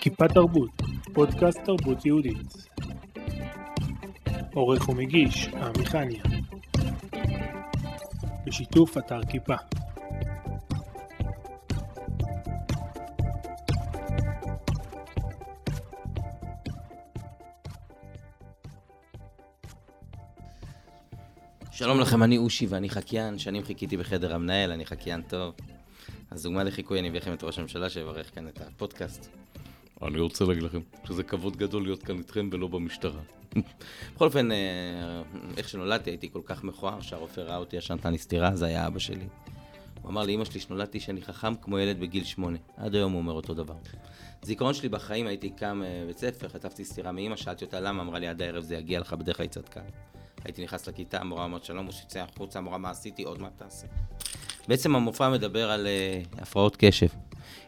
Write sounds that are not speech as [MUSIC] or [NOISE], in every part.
כיפה תרבות, פודקאסט תרבות יהודית. עורך ומגיש, עמיחניה. בשיתוף אתר כיפה. שלום לכם, אני אושי ואני חקיין, שנים חיכיתי בחדר המנהל, אני חקיין טוב. אז דוגמה לחיקוי, אני אביא לכם את ראש הממשלה שיברך כאן את הפודקאסט. אני רוצה להגיד לכם שזה כבוד גדול להיות כאן איתכם ולא במשטרה. [LAUGHS] בכל אופן, אה, איך שנולדתי הייתי כל כך מכוער שהרופא ראה אותי ישן נתן לי סטירה, זה היה אבא שלי. הוא אמר לאמא שלי שנולדתי שאני חכם כמו ילד בגיל שמונה. עד היום הוא אומר אותו דבר. זיכרון שלי בחיים, הייתי קם אה, בבית ספר, חטפתי סטירה מאמא, שאלתי אותה למה, אמרה לי עד הערב זה יגיע לך, בדרך כלל היא צדקה. הייתי נכנס לכיתה, המורה אמרת שלום, הוא שיצא החוצה, המורה מה עשיתי, עוד מה תעשה. בעצם המופע מדבר על uh, הפרעות קשב,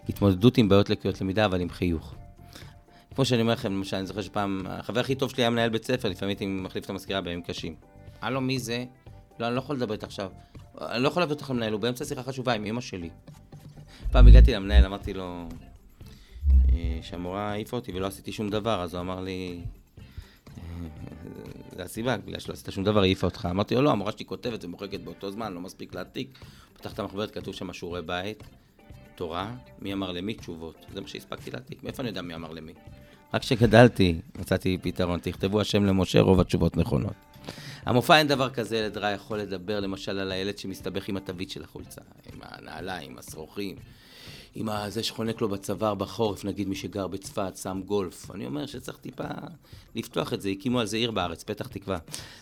התמודדות עם בעיות לקויות למידה, אבל עם חיוך. כמו שאני אומר לכם, למשל, אני זוכר שפעם, החבר הכי טוב שלי היה מנהל בית ספר, לפעמים הייתי מחליף את המזכירה בימים קשים. הלו, מי זה? לא, אני לא יכול לדבר איתך עכשיו. אני לא יכול להביא אותך למנהל, הוא באמצע שיחה חשובה עם אמא שלי. פעם הגעתי למנהל, אמרתי לו אה, שהמורה העיפה אותי ולא עשיתי שום דבר, אז הוא אמר לי, זה הסיבה, בגלל שלא עשית שום דבר, העיפה אותך. אמרתי לו, לא, המורה שלי כותבת ומוחקת באותו זמן, לא מספיק להעתיק. פתח את המחברת, כתוב שם שיעורי בית, תורה, מי אמר למי, תשובות. זה מה שהספקתי להעתיק. מאיפה אני יודע מי אמר למי? רק כשגדלתי, מצאתי פתרון. תכתבו השם למשה, רוב התשובות נכונות. המופע אין דבר כזה, ילד רע יכול לדבר למשל על הילד שמסתבך עם התווית של החולצה, עם הנעליים, השרוכים. עם זה שחונק לו בצוואר בחורף, נגיד מי שגר בצפת, שם גולף. אני אומר שצריך טיפה לפתוח את זה, הקימו על זה עיר בארץ, פתח תקווה.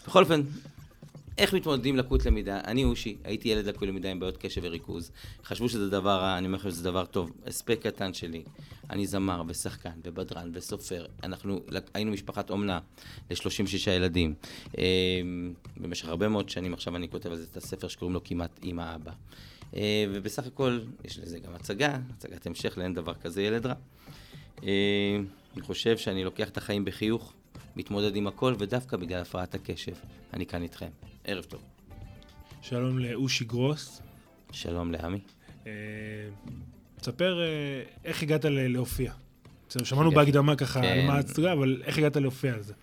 בכל אופן, איך מתמודדים לקות למידה? אני אושי, הייתי ילד לקוי למידה עם בעיות קשב וריכוז. חשבו שזה דבר רע, אני אומר לכם שזה דבר טוב. הספק קטן שלי. אני זמר ושחקן ובדרן וסופר. אנחנו היינו משפחת אומנה ל-36 ילדים. אמ, במשך הרבה מאוד שנים, עכשיו אני כותב על זה את הספר שקוראים לו כמעט אימא אבא. אה, ובסך הכל יש לזה גם הצגה, הצגת המשך לאין דבר כזה ילד רע. אה, אני חושב שאני לוקח את החיים בחיוך, מתמודד עם הכל, ודווקא בגלל הפרעת הקשב, אני כאן איתכם. ערב טוב. שלום לאושי גרוס. שלום לעמי. אה, תספר איך הגעת להופיע. שמענו בהקדמה ככה על מה ההצגה, כן. אבל איך הגעת להופיע על זה?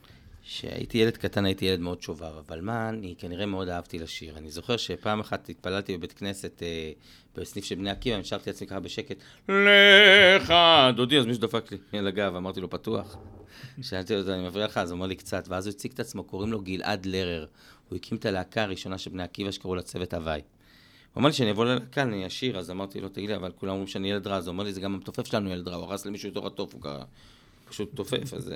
כשהייתי ילד קטן הייתי ילד מאוד שובר, אבל מה, אני כנראה מאוד אהבתי לשיר. אני זוכר שפעם אחת התפללתי בבית כנסת אה, בסניף של בני עקיבא, המשכתי לעצמי ככה בשקט, לך, דודי, אז מישהו דפק לי על הגב, אמרתי לו, פתוח. שאלתי אותו, אני מפריע לך, אז הוא אמר לי קצת, ואז הוא הציג את עצמו, קוראים לו גלעד לרר. הוא הקים את הלהקה הראשונה של בני עקיבא שקראו לה צוות הוואי. הוא אמר לי שאני אבוא ללהקה, אני אשיר, אז אמרתי לו, תגיד לי, אבל כולם אומרים שאני ילד רע, אז הוא אמר לי, זה גם המתופף שלנו ילד רע, הוא הרס למישהו יותר הטוב, הוא פשוט תופף, אז...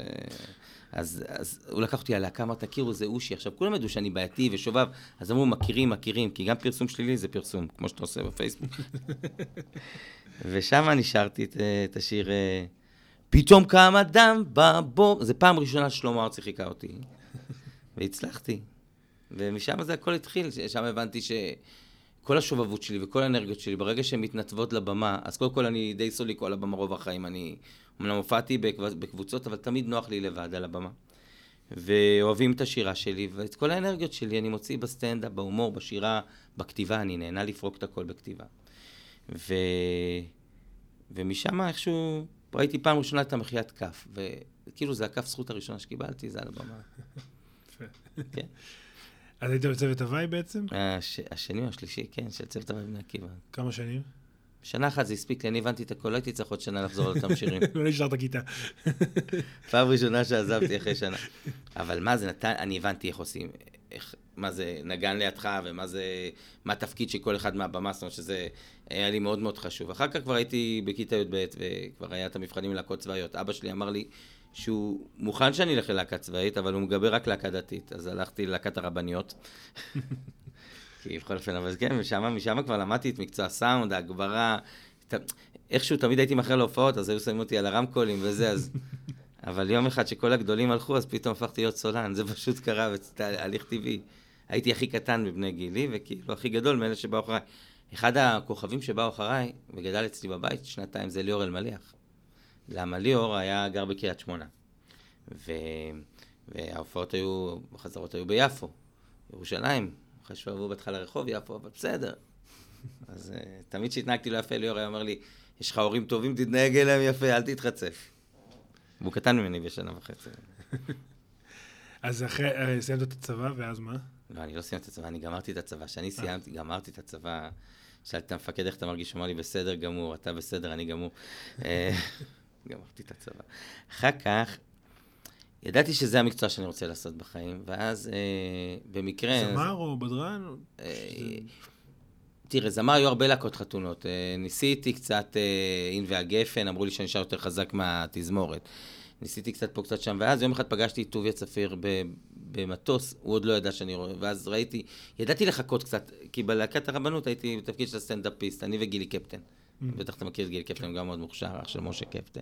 אז, אז הוא לקח אותי על להקה, אמר, תכירו, זה אושי. עכשיו, כולם ידעו שאני בעייתי ושובב, אז אמרו, מכירים, מכירים, כי גם פרסום שלילי זה פרסום, כמו שאתה עושה בפייסבוק. [LAUGHS] ושם אני שרתי את, את השיר, אה, פתאום קם אדם בבור, זה פעם ראשונה ששלמה ארצי חיכה אותי, [LAUGHS] והצלחתי. ומשם זה הכל התחיל, שם הבנתי שכל השובבות שלי וכל האנרגיות שלי, ברגע שהן מתנתבות לבמה, אז קודם כל אני די סוליקו על הבמה רוב החיים, אני אמנם הופעתי בקבוצות, אבל תמיד נוח לי לבד על הבמה. ואוהבים את השירה שלי, ואת כל האנרגיות שלי אני מוציא בסטנדאפ, בהומור, בשירה, בכתיבה, אני נהנה לפרוק את הכל בכתיבה. ו... ומשם איכשהו ראיתי פעם ראשונה את המחיית כף, וכאילו זה הכף זכות הראשונה שקיבלתי, זה על הבמה. כן. אז היית בצוות הוואי בעצם? הש... השני או השלישי, כן, של צוות הוואי בני עקיבא. כמה שנים? שנה אחת זה הספיק לי, אני הבנתי את הכל, לא הייתי צריך עוד שנה לחזור על אותם שירים. [LAUGHS] לא נשארת כיתה. פעם ראשונה שעזבתי אחרי שנה. אבל מה זה נתן, אני הבנתי איך עושים, איך, מה זה נגן לידך, ומה זה, מה התפקיד של כל אחד מהבמה, זאת אומרת שזה היה לי מאוד מאוד חשוב. אחר כך כבר הייתי בכיתה י"ב, וכבר היה את המבחנים ללהקות צבאיות. אבא שלי אמר לי שהוא מוכן שאני אלך ללהקה צבאית, אבל הוא מגבה רק להקה דתית. אז הלכתי ללהקת הרבניות. כי בכל אופן, אבל כן, משם, משם כבר למדתי את מקצוע הסאונד, ההגברה. איכשהו תמיד הייתי מאחר להופעות, אז היו שמים אותי על הרמקולים וזה, אז... [LAUGHS] אבל יום אחד שכל הגדולים הלכו, אז פתאום הפכתי להיות סולן, זה פשוט קרה, וזה הליך טבעי. הייתי הכי קטן מבני גילי, וכאילו הכי גדול מאלה שבאו אחריי. אחד הכוכבים שבאו אחריי, וגדל אצלי בבית שנתיים, זה ליאור אלמליח. למה ליאור היה גר בקריית שמונה. ו... וההופעות היו, החזרות היו ביפו, ירושלים, חשבו בהתחלה רחוב יפו, אבל בסדר. אז uh, תמיד כשהתנהגתי לא יפה, ליאור היה אומר לי, יש לך הורים טובים, תתנהג אליהם יפה, אל תתחצף. והוא קטן ממני בשנה וחצי. אז אחרי, אה, סיימת את הצבא, ואז מה? לא, אני לא סיימתי את הצבא, אני גמרתי את הצבא. כשאני סיימתי, גמרתי את הצבא, שאלתי את המפקד איך אתה מרגיש, אמר לי, בסדר גמור, אתה בסדר, אני גמור. אה, [LAUGHS] גמרתי את הצבא. אחר כך, ידעתי שזה המקצוע שאני רוצה לעשות בחיים, ואז אה, במקרה... זמר או בדרן? אה, תראה, זמר היו הרבה להקות חתונות. אה, ניסיתי קצת אין והגפן, אמרו לי שאני נשאר יותר חזק מהתזמורת. ניסיתי קצת פה, קצת שם, ואז יום אחד פגשתי את טוביה צפיר במטוס, הוא עוד לא ידע שאני רואה, ואז ראיתי, ידעתי לחכות קצת, כי בלהקת הרבנות הייתי בתפקיד של הסטנדאפיסט, אני וגילי קפטן. Mm. בטח אתה מכיר את גילי קפטן, גם מאוד מוכשר, אח של משה קפטן.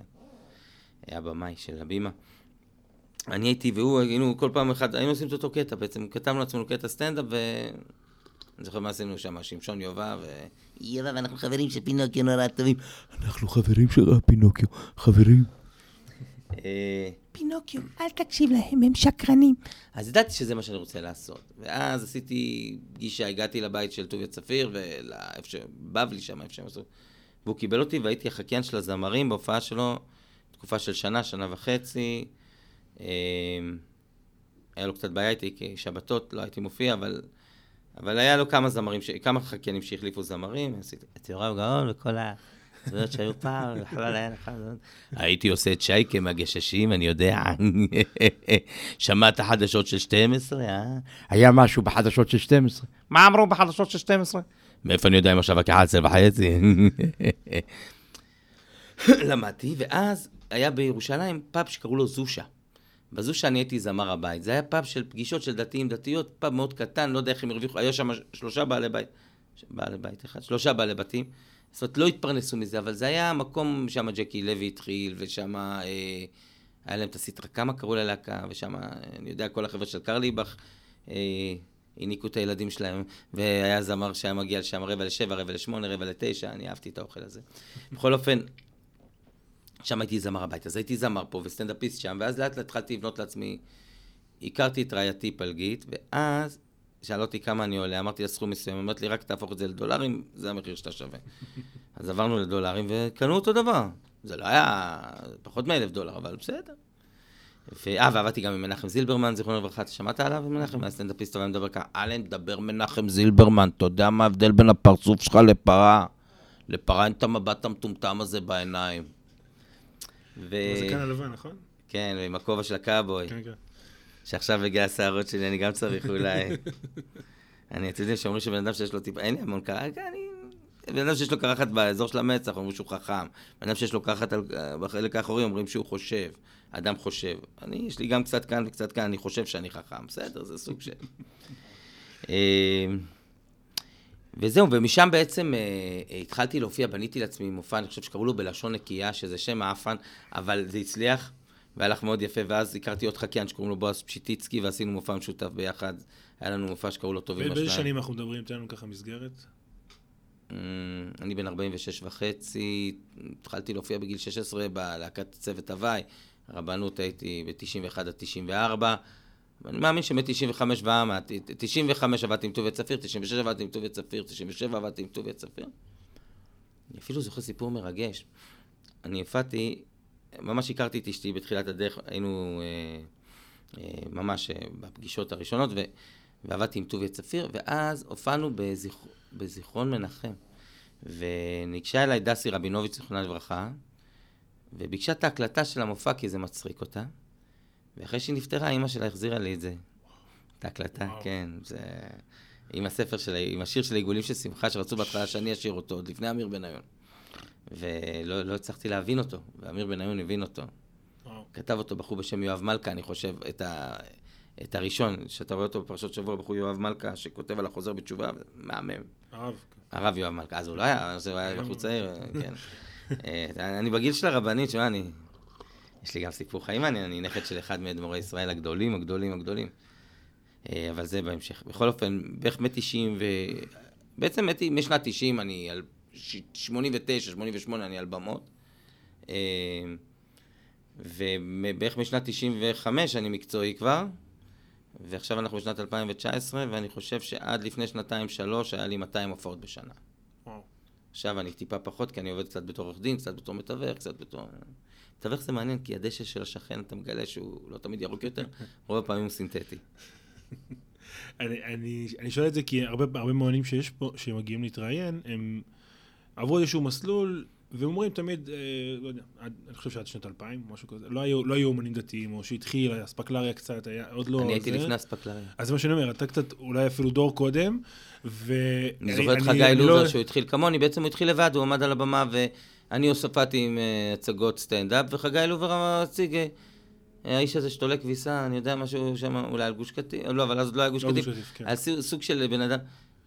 היה במאי של הבימה. אני הייתי והוא, היינו כל פעם אחד, היינו עושים את אותו קטע בעצם, כתבנו לעצמנו קטע סטנדאפ ו... אני זוכר מה עשינו שם, שמשון יובב, ו... יובב, אנחנו חברים של פינוקיו נורא טובים. אנחנו חברים של פינוקיו, חברים. אה, פינוקיו, אל תקשיב להם, הם שקרנים. אז ידעתי שזה מה שאני רוצה לעשות. ואז עשיתי פגישה, הגעתי לבית של טוביה צפיר, ולאיפה שבבלי שם, איפה שהם עשו. והוא קיבל אותי והייתי החקיין של הזמרים בהופעה שלו, תקופה של שנה, שנה וחצי. אה, היה לו קצת בעיה איתי, כי שבתות לא הייתי מופיע, אבל, אבל היה לו כמה זמרים, ש... כמה חקיינים שהחליפו זמרים. עשיתי את יורם גאון וכל ה... זאת שהיו פעם, בכלל היה לך... הייתי עושה את שייקה מהגששים, אני יודע. [LAUGHS] שמעת חדשות של 12, אה? היה משהו בחדשות של 12. מה אמרו בחדשות של 12? מאיפה אני יודע אם עכשיו רק 11 וחצי? [LAUGHS] למדתי, ואז היה בירושלים פאב שקראו לו זושה. בזושה אני הייתי זמר הבית. זה היה פאב של פגישות של דתיים דתיות, פאב מאוד קטן, לא יודע איך הם הרוויחו, היה שם שלושה בעלי בית. בעלי בית אחד, שלושה בעלי בתים. זאת אומרת, לא התפרנסו מזה, אבל זה היה המקום שם ג'קי לוי התחיל, ושם אה, היה להם את הסטרה, כמה קראו ללהקה, ושם, אני יודע, כל החבר'ה של קרליבך אה, את הילדים שלהם, והיה זמר שהיה מגיע לשם רבע לשבע, רבע לשמונה, רבע לתשע, אני אהבתי את האוכל הזה. בכל אופן, שם הייתי זמר הבית, אז הייתי זמר פה וסטנדאפיסט שם, ואז לאט לאט התחלתי לבנות לעצמי, הכרתי את רעייתי פלגית, ואז שאל אותי כמה אני עולה, אמרתי לה סכום מסוים, אמרת לי, רק תהפוך את זה לדולרים, זה המחיר שאתה שווה. [LAUGHS] אז עברנו לדולרים וקנו אותו דבר. זה לא היה פחות מאלף דולר, אבל בסדר. אה, ועבדתי גם עם מנחם זילברמן, זיכרונו לברכה, אתה שמעת עליו, מנחם? היה סטנדאפיסט, אבל מדבר ככה, אלן, דבר מנחם זילברמן, אתה יודע מה ההבדל בין הפרצוף שלך לפרה? לפרה אין את המבט המטומטם הזה בעיניים. ו... כאן הלבן, נכון? כן, עם הכובע של הקאבוי. כן, כן. שעכשיו הגיע השערות שלי, אני גם צריך אולי... [LAUGHS] אני, אתם יודעים שאומרים שבן אדם שיש לו טיפה, אין לי המון קרחת, אני... בן אדם שיש לו קרחת באזור של המצח, אומרים שהוא חכם. בן אדם שיש לו קרחת בחלק האחורי, אומרים שהוא חושב. אדם חושב. אני, יש לי גם קצת כאן וקצת כאן, אני חושב שאני חכם. בסדר, זה סוג של... [LAUGHS] אה, וזהו, ומשם בעצם אה, התחלתי להופיע, בניתי לעצמי מופע, אני חושב שקראו לו בלשון נקייה, שזה שם האפן, אבל זה הצליח. והלך מאוד יפה, ואז הכרתי עוד חקיין שקוראים לו בועז פשיטיצקי, ועשינו מופע משותף ביחד. היה לנו מופע שקראו לו טובים בשניים. באיזה שנים אנחנו מדברים? תן לנו ככה מסגרת. Mm, אני בן 46 וחצי, התחלתי להופיע בגיל 16 בלהקת צוות הוואי, רבנות הייתי ב-91 עד 94, ואני מאמין שמ-95 ועמה, 95 עבדתי עם טוביה צפיר, 96 עבדתי עם טוביה צפיר, 97 עבדתי עם טוביה צפיר. אני אפילו זוכר סיפור מרגש. אני הופעתי ממש הכרתי את אשתי בתחילת הדרך, היינו אה, אה, ממש אה, בפגישות הראשונות, ו, ועבדתי עם טוביה צפיר, ואז הופענו בזיכ, בזיכרון מנחם. וניגשה אליי דסי רבינוביץ', זיכרונה לברכה, וביקשה את ההקלטה של המופע כי זה מצחיק אותה. ואחרי שהיא נפטרה, אימא שלה החזירה לי את זה. את ההקלטה. כן. זה... עם הספר של, עם השיר של העיגולים של שמחה, שרצו בהתחלה שאני אשיר אותו, עוד לפני אמיר בניון. ולא לא הצלחתי להבין אותו, ואמיר בניון הבין אותו. כתב אותו בחור בשם יואב מלכה, אני חושב, את, ה, את הראשון, שאתה רואה אותו בפרשות שבוע, בחור יואב מלכה, שכותב על החוזר בתשובה, מהמם. הרב. הרב יואב מלכה, אז הוא לא היה, הוא היה בחור צעיר, כן. [LAUGHS] אה, אני בגיל של הרבנית, שמע, אני... יש לי גם סיפור חיים מעניין, אני נכד של אחד מאדמו"רי ישראל הגדולים, הגדולים, הגדולים. אה, אבל זה בהמשך. בכל אופן, בערך מ-90 ו... בעצם משנת 90 אני 89, 88 אני על במות. אה, ובערך משנת 95 אני מקצועי כבר, ועכשיו אנחנו בשנת 2019, ואני חושב שעד לפני שנתיים-שלוש היה לי 200 הופעות בשנה. וואו. עכשיו אני טיפה פחות, כי אני עובד קצת בתור עורך דין, קצת בתור מתווך, קצת בתור... מתווך זה מעניין, כי הדשא של השכן, אתה מגלה שהוא לא תמיד ירוק יותר, רוב הפעמים הוא סינתטי. אני, אני, אני שואל את זה כי הרבה, הרבה מאמנים שיש פה, שמגיעים להתראיין, הם עברו איזשהו מסלול, והם אומרים תמיד, אה, לא יודע, עד, אני חושב שעד שנות 2000, משהו כזה, לא היו, לא היו אומנים דתיים, או שהתחיל, אספקלריה קצת, היה עוד לא... אני הייתי זה. לפני אספקלריה. אז זה מה שאני אומר, אתה קצת, אולי אפילו דור קודם, ו... אני זוכר את חגי לוזר שהוא התחיל כמוני, בעצם הוא התחיל לבד, הוא עמד על הבמה ואני הוספתי עם אה, הצגות סטנדאפ, וחגי לוזר הציג, אה, האיש הזה שתולה כביסה, אני יודע משהו שם, אולי על גוש קטיף, לא, אבל אז לא היה גוש לא קטיף, כן. על סוג- של בן אדם,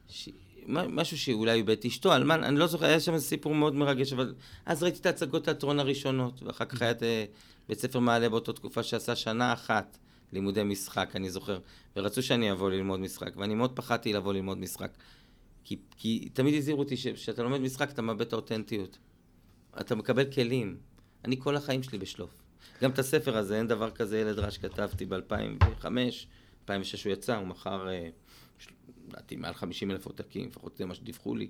ש- משהו שאולי הוא בית אשתו, אלמן, אני לא זוכר, היה שם סיפור מאוד מרגש, אבל אז ראיתי את ההצגות תיאטרון הראשונות, ואחר כך היה את אה, בית ספר מעלה באותה תקופה שעשה שנה אחת לימודי משחק, אני זוכר, ורצו שאני אבוא ללמוד משחק, ואני מאוד פחדתי לבוא ללמוד משחק. כי, כי תמיד הזהירו אותי שכשאתה לומד משחק אתה מאבד את האותנטיות. אתה מקבל כלים. אני כל החיים שלי בשלוף. גם את הספר הזה, אין דבר כזה ילד רע שכתבתי ב-2005, 2006 הוא יצא, הוא מכר, אה, לדעתי, מעל 50 אלף עותקים, לפחות זה מה שדיווחו לי.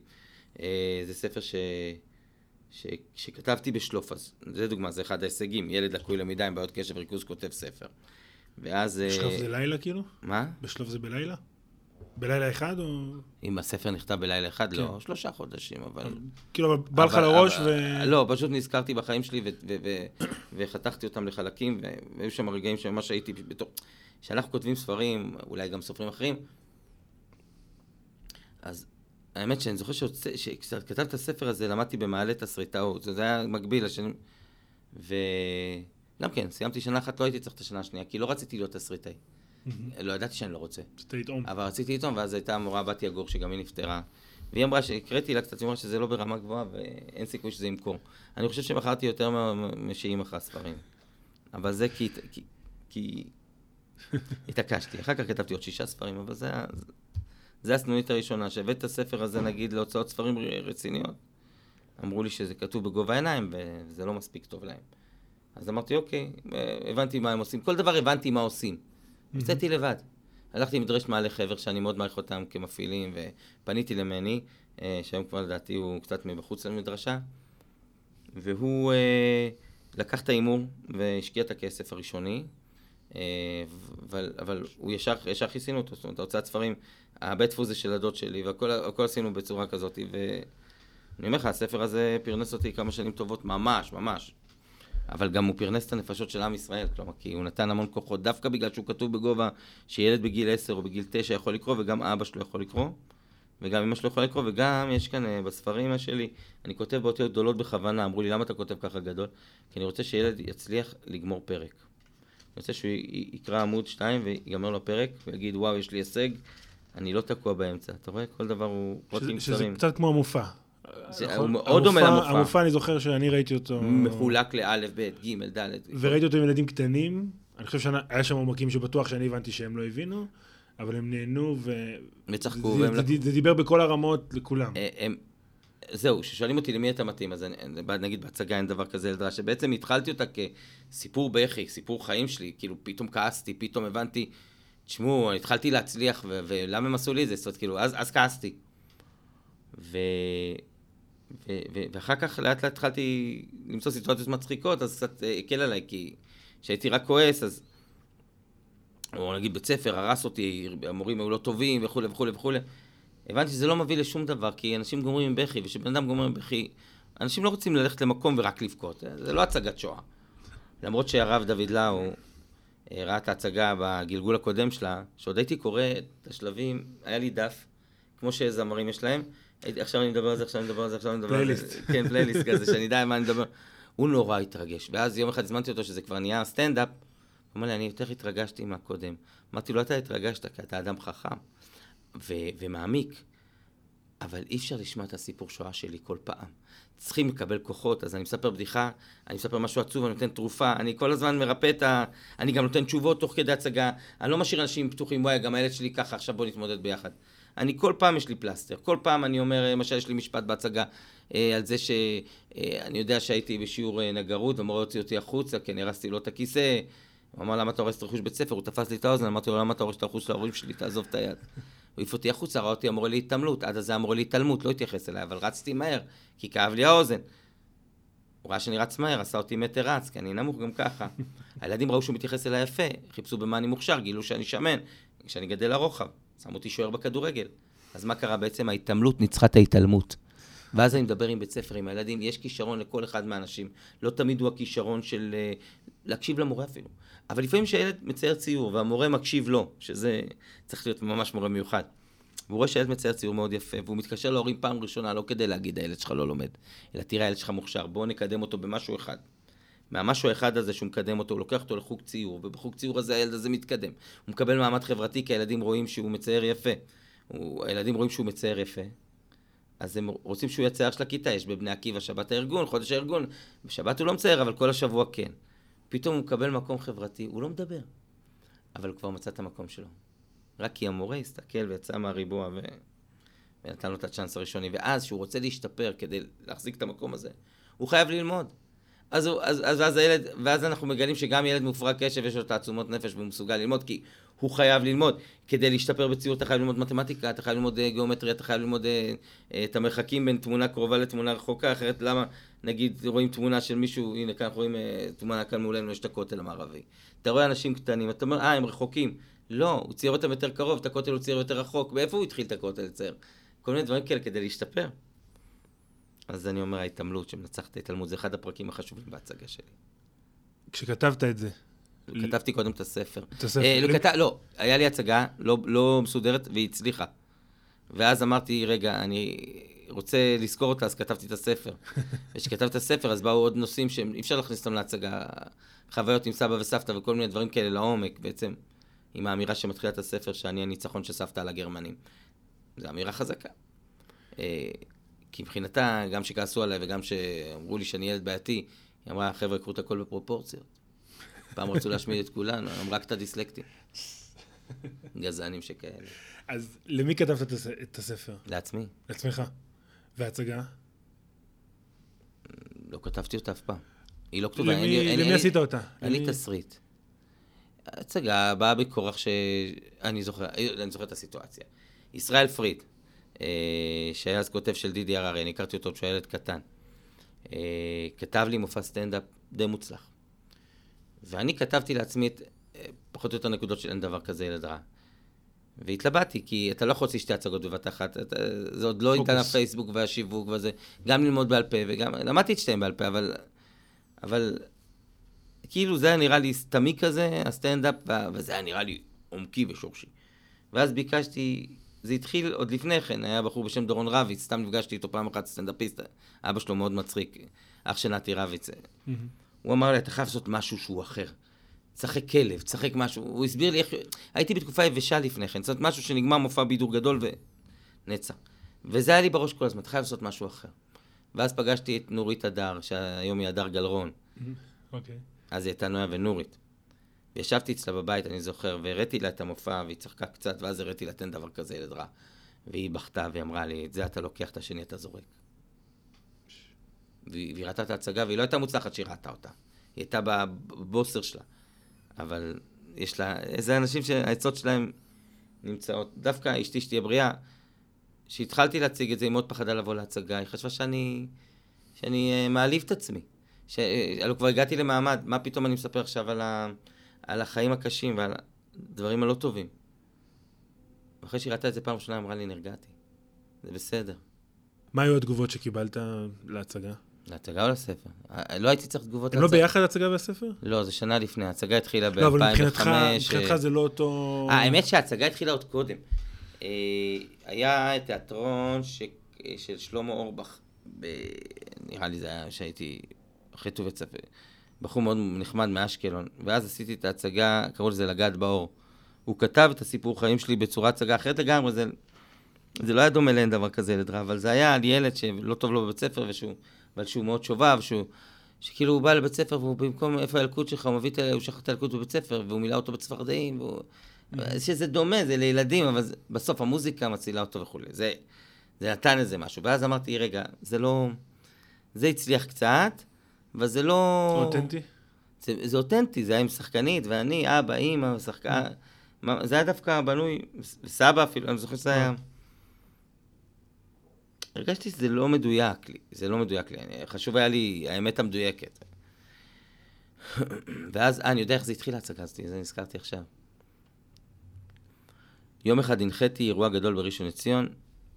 אה, זה ספר ש... ש... שכתבתי בשלוף, אז זה דוגמה, זה אחד ההישגים, ילד לקוי למידה עם בעיות קשב וריכוז כותב ספר. ואז... אה, בשלב זה לילה כאילו? מה? בשלב זה בלילה? בלילה אחד או... אם הספר נכתב בלילה אחד, לא, כן. שלושה חודשים, אבל... כאילו, אבל בא לך לראש אבל- ו... לא, פשוט נזכרתי בחיים שלי וחתכתי אותם לחלקים, והיו שם רגעים שממש הייתי בתור... כשאנחנו כותבים ספרים, אולי גם סופרים אחרים, אז האמת שאני זוכר שכשכתבתי את הספר הזה, למדתי במעלה תסריטאות, זה היה מקביל לשנים... וגם כן, סיימתי שנה אחת, לא הייתי צריך את השנה השנייה, כי לא רציתי להיות תסריטאי. לא ידעתי שאני לא רוצה. שאתה לטעום. אבל רציתי לטעום, ואז הייתה המורה בתיה גור, שגם היא נפטרה. והיא אמרה, שהקראתי לה קצת, היא אמרה שזה לא ברמה גבוהה ואין סיכוי שזה ימכור. אני חושב שמכרתי יותר משהיא מכרה ספרים. אבל זה כי... כי, כי [LAUGHS] התעקשתי. אחר כך כתבתי עוד שישה ספרים, אבל זה, זה הסנונית הראשונה. שהבאת את הספר הזה, נגיד, להוצאות ספרים רציניות, אמרו לי שזה כתוב בגובה העיניים, וזה לא מספיק טוב להם. אז אמרתי, אוקיי, אה, הבנתי מה הם עושים. כל דבר הבנתי מה עושים. יצאתי לבד. הלכתי למדרשת מעלה חבר, שאני מאוד מעריך אותם כמפעילים, ופניתי למני, אה, שהיום כבר לדעתי הוא קצת מבחוץ למדרשה, והוא אה, לקח את ההימור והשקיע את הכסף הראשוני, אה, אבל, אבל הוא ישר, ישר כיסינו אותו, זאת אומרת, ההוצאת ספרים, הבית דפוס זה של הדוד שלי, והכל הכל עשינו בצורה כזאת, ואני אומר לך, הספר הזה פרנס אותי כמה שנים טובות, ממש, ממש. אבל גם הוא פרנס את הנפשות של עם ישראל, כלומר, כי הוא נתן המון כוחות, דווקא בגלל שהוא כתוב בגובה שילד בגיל 10 או בגיל 9 יכול לקרוא, וגם אבא שלו יכול לקרוא, וגם אמא שלו יכולה לקרוא, וגם יש כאן אה, בספרים שלי, אני כותב באותיות גדולות בכוונה, אמרו לי, למה אתה כותב ככה גדול? כי אני רוצה שילד יצליח לגמור פרק. אני רוצה שהוא יקרא עמוד 2 ויגמר לו פרק, ויגיד, וואו, יש לי הישג, אני לא תקוע באמצע. אתה רואה? כל דבר הוא פרקים שזה, שזה קצרים. קצת כמו המופע. זה- נכון? הוא מאוד דומה למופע. המופע, אני זוכר שאני ראיתי אותו... מחולק לאלף, ב', ג', ד'. וראיתי אותו עם ילדים קטנים. אני חושב שהיה שם עומקים שבטוח שאני הבנתי שהם לא הבינו, אבל הם נהנו ו... וצחקו, זה, והם זה, זה דיבר בכל הרמות לכולם. אה, הם, זהו, כששואלים אותי למי אתה מתאים, אז אני, נגיד בהצגה אין דבר כזה לדרש, שבעצם התחלתי אותה כסיפור בכי, סיפור חיים שלי, כאילו פתאום כעסתי, פתאום הבנתי, תשמעו, התחלתי להצליח, ו- ולמה הם עשו לי את זה? זאת אומרת, כאילו, אז, אז כעסתי. ו... ו- ואחר כך לאט לאט התחלתי למצוא סיטואציות מצחיקות, אז קצת אה, הקל עליי, כי כשהייתי רק כועס, אז... או נגיד בית ספר הרס אותי, המורים היו לא טובים וכולי וכולי וכולי. הבנתי שזה לא מביא לשום דבר, כי אנשים גומרים עם בכי, וכשבן אדם גומר עם בכי, אנשים לא רוצים ללכת למקום ורק לבכות, זה לא הצגת שואה. למרות שהרב דוד לאו אה, ראה את ההצגה בגלגול הקודם שלה, שעוד הייתי קורא את השלבים, היה לי דף, כמו שזמרים יש להם, עכשיו אני מדבר על זה, עכשיו אני מדבר על זה, עכשיו אני מדבר על זה. פלייליסט. כן, פלייליסט כזה, [LAUGHS] שאני יודע על מה אני מדבר. הוא נורא התרגש, ואז יום אחד הזמנתי אותו, שזה כבר נהיה סטנדאפ, הוא אמר לי, אני יותר התרגשתי מהקודם. אמרתי לו, אתה התרגשת, כי אתה אדם חכם ו- ומעמיק, אבל אי אפשר לשמוע את הסיפור שואה שלי כל פעם. צריכים לקבל כוחות, אז אני מספר בדיחה, אני מספר משהו עצוב, אני נותן תרופה, אני כל הזמן מרפא את ה... אני גם נותן תשובות תוך כדי הצגה, אני לא משאיר אנשים פתוחים, וואי, גם הילד שלי ככה, עכשיו בוא נתמודד ביחד. אני כל פעם יש לי פלסטר, כל פעם אני אומר, למשל יש לי משפט בהצגה אה, על זה שאני יודע שהייתי בשיעור אה, נגרות, והמורה הוציא אותי החוצה, כי אני הרסתי לו את הכיסא. הוא אמר, למה אתה הורס את רכוש בית ספר? הוא תפס לי את האוזן, אמרתי לו, למה אתה הורס את הרכוש של ההורים שלי? תעזוב את היד. העיף אותי החוצה, ראה אותי המורה להתעמלות, עד אז זה המורה להתעלמות, לא התייחס אליי, אבל רצתי מהר, כי כאב לי האוזן. הוא ראה שאני רץ מהר, עשה אותי מטר רץ, כי אני נמוך גם ככה. הילדים ראו שהוא מתייחס אליי יפה, חיפשו במה אני מוכשר, גילו שאני שמן, שאני גדל לרוחב, שמו אותי שוער בכדורגל. אז מה קרה בעצם? ההתעמלות ניצחה את ההתעלמות. ואז אני מדבר עם בית ספר, עם הילדים, יש כישרון לכל אחד מהאנשים. לא תמיד הוא הכישרון של אה, להקשיב למורה אפילו. אבל לפעמים כשהילד מצייר ציור והמורה מקשיב לו, שזה צריך להיות ממש מורה מיוחד. והוא רואה שהילד מצייר ציור מאוד יפה, והוא מתקשר להורים פעם ראשונה, לא כדי להגיד הילד שלך לא לומד, אלא תראה, הילד שלך מוכשר, בואו נקדם אותו במשהו אחד. מהמשהו האחד הזה שהוא מקדם אותו, הוא לוקח אותו לחוג ציור, ובחוג ציור הזה הילד הזה מתקדם. הוא מקבל מעמד חברתי כי הילדים רואים שהוא מצייר יפה. הוא, הילדים רואים שהוא מצייר יפה, אז הם רוצים שהוא יהיה צייר של הכיתה, יש בבני עקיבא שבת הארגון, חודש הארגון, בשבת הוא לא מצייר, אבל כל השבוע כן. פתאום הוא מקבל מקום חברתי, הוא לא מדבר, אבל הוא כבר מצא את המקום שלו. רק כי המורה הסתכל ויצא מהריבוע ו... ונתן לו את הצ'אנס הראשוני, ואז כשהוא רוצה להשתפר כדי להחזיק את המקום הזה, הוא חייב ללמוד. אז, אז, אז, אז הילד, ואז אנחנו מגלים שגם ילד מופרע קשב יש לו תעצומות נפש והוא מסוגל ללמוד, כי הוא חייב ללמוד. כדי להשתפר בציור אתה חייב ללמוד מתמטיקה, אתה חייב ללמוד אה, גיאומטריה, אתה חייב ללמוד אה, אה, את המרחקים בין תמונה קרובה לתמונה רחוקה, אחרת למה, נגיד, רואים תמונה של מישהו, הנה כאן אנחנו רואים תמונה כאן מולנו, יש את הכותל המערבי. אתה רואה אנשים קטנים, אתה אומר, אה, הם רחוקים. לא, הוא צייר אותם יותר קרוב, את הכותל הוא צייר יותר רחוק, מאיפה הוא התחיל את הכותל לצייר? כל מיני דברים כאלה כדי להשתפר. אז אני אומר, ההתעמלות שמנצחת את ההתעלמות, זה אחד הפרקים החשובים בהצגה שלי. כשכתבת את זה, כתבתי קודם את הספר. את הספר. אה, לא, כת... לא, היה לי הצגה לא, לא מסודרת והיא הצליחה. ואז אמרתי, רגע, אני רוצה לזכור אותה, אז כתבתי את הספר. [LAUGHS] וכשכתבתי את הספר, אז באו עוד נושאים שאי אפשר להכניס אותם להצגה. חוויות עם סבא וסבתא וכל מיני דברים כאלה לעומק, בעצם, עם האמירה שמתחילה את הספר, שאני הניצחון של סבתא על הגרמנים. זו אמירה חזקה. כי מבחינתה, גם שכעסו עליי וגם שאמרו לי שאני ילד בעייתי, היא אמרה, חבר'ה, קחו את הכל בפרופורציות. [LAUGHS] פעם רצו להשמיד את כולנו, היום רק את הדיסלקטים. [LAUGHS] גזענים שכאלה. אז למי כתבת את הס- את הספר? לעצמי, לעצמך. וההצגה? לא כתבתי אותה אף פעם. היא לא כתובה. למי אין למי אין עשית אותה? אין לי למי- תסריט. ההצגה באה בכורח ש... אני זוכר, אני זוכר את הסיטואציה. ישראל פריד, שהיה אז כותב של דידי הררי, אני הכרתי אותו כשהוא ילד קטן. אה, כתב לי מופע סטנדאפ די מוצלח. ואני כתבתי לעצמי את, אה, פחות או יותר נקודות של אין דבר כזה ילד רע. והתלבטתי, כי אתה לא יכול להוציא שתי הצגות בבת אחת, אתה, זה עוד לא. עידן הפייסבוק והשיווק וזה, גם ללמוד בעל פה וגם, למדתי את שתיהם בעל פה, אבל, אבל כאילו זה היה נראה לי סתמי כזה, הסטנדאפ, וזה היה נראה לי עומקי ושורשי. ואז ביקשתי, זה התחיל עוד לפני כן, היה בחור בשם דורון רביץ, סתם נפגשתי איתו פעם אחת, סטנדאפיסט, אבא שלו מאוד מצחיק, אח של נתי רביץ. מהמם. הוא אמר לי, אתה חייב לעשות משהו שהוא אחר. תשחק כלב, תשחק משהו. הוא הסביר לי איך... הייתי בתקופה יבשה לפני כן, זאת אומרת, משהו שנגמר מופע בידור גדול ונצח. וזה היה לי בראש כל הזמן, אתה חייב לעשות משהו אחר. ואז פגשתי את נורית הדר, שהיום היא הדר גלרון. אוקיי. אז היא הייתה נויה ונורית. וישבתי אצלה בבית, אני זוכר, והראיתי לה את המופע, והיא צחקה קצת, ואז הראיתי לה, תן דבר כזה, ילד רע. והיא בכתה והיא אמרה לי, את זה אתה לוקח, את השני אתה זורק. והיא והיא ראתה את ההצגה, והיא לא הייתה מוצלחת שהיא ראתה אותה. היא הייתה בבוסר שלה. אבל יש לה, איזה אנשים שהעצות שלהם נמצאות. דווקא אשתי שתהיה בריאה, כשהתחלתי להציג את זה, היא מאוד פחדה לבוא להצגה, היא חשבה שאני, שאני אה, מעליב את עצמי. ש... הלוא כבר הגעתי למעמד, מה פתאום אני מספר עכשיו על, ה... על החיים הקשים ועל הדברים הלא טובים. ואחרי שהיא ראתה את זה פעם ראשונה, אמרה לי, נרגעתי. זה בסדר. מה היו התגובות שקיבלת להצגה? להצגה או לספר? אה, לא הייתי צריך תגובות הם לא להצגה. ביחד הצגה והספר? לא, זה שנה לפני, ההצגה התחילה ב-2005. לא, אבל מבחינתך, מבחינתך זה לא אותו... אה, האמת שההצגה התחילה עוד קודם. אה, היה תיאטרון ש... של שלמה אורבך, ב... נראה לי זה היה שהייתי אחרי ט"ו וצפה, בחור מאוד נחמד מאשקלון, ואז עשיתי את ההצגה, קראו לזה לגעת באור. הוא כתב את הסיפור חיים שלי בצורה הצגה אחרת לגמרי, זה, זה לא היה דומה לאין דבר כזה ילד רע, אבל זה היה על ילד שלא טוב לו בבית ספר, ושהוא, אבל שהוא מאוד שובב, שהוא, שכאילו הוא בא לבית ספר, והוא במקום איפה הילקוט שלך, הוא מביא את ה... הוא שכח את הילקוט בבית ספר, והוא מילא אותו בצפרדעים, והוא... שזה דומה, זה לילדים, אבל זה, בסוף המוזיקה מצילה אותו וכולי. זה, זה נתן איזה משהו. ואז אמרתי, רגע, זה לא... זה הצליח קצת, אבל זה לא... אותנטי? זה, זה אותנטי, זה היה עם שחקנית, ואני, אבא, אימא, שחקן, מה- זה היה דווקא בנוי, סבא אפילו, אני זוכר שזה היה... הרגשתי שזה לא מדויק לי, זה לא מדויק לי, אני- חשוב היה לי האמת המדויקת. [COUGHS] ואז, אה, אני יודע איך זה התחיל ההצגה הזאת, זה נזכרתי עכשיו. יום אחד הנחיתי אירוע גדול בראשון לציון,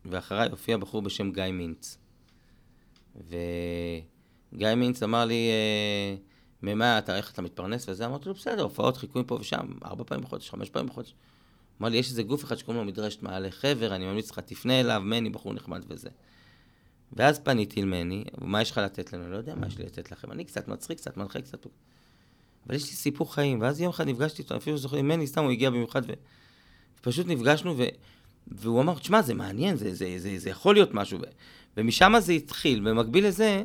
ואחריי הופיע בחור בשם גיא מינץ. וגיא מינץ אמר לי, אה, ממה אתה, איך אתה מתפרנס וזה? אמרתי לו, בסדר, הופעות, חיקויים פה ושם, ארבע פעמים בחודש, חמש פעמים בחודש. אמר לי, יש איזה גוף אחד שקוראים לו מדרשת מעלה חבר, אני ממליץ לך, תפנה אליו, מני, בחור נחמד וזה. ואז פניתי למני, מה יש לך לתת לנו? לא יודע מה יש לי לתת לכם, אני קצת מצחיק, קצת מנחה, קצת... אבל יש לי סיפור חיים, ואז יום אחד נפגשתי איתו, אפילו זוכר, עם מני, סתם הוא הגיע במיוחד, ו... ופשוט נפגשנו, ו... והוא אמר, תשמע, זה מעניין, זה, זה, זה, זה יכול להיות משהו. ו... ומשם זה התחיל. במקביל לזה,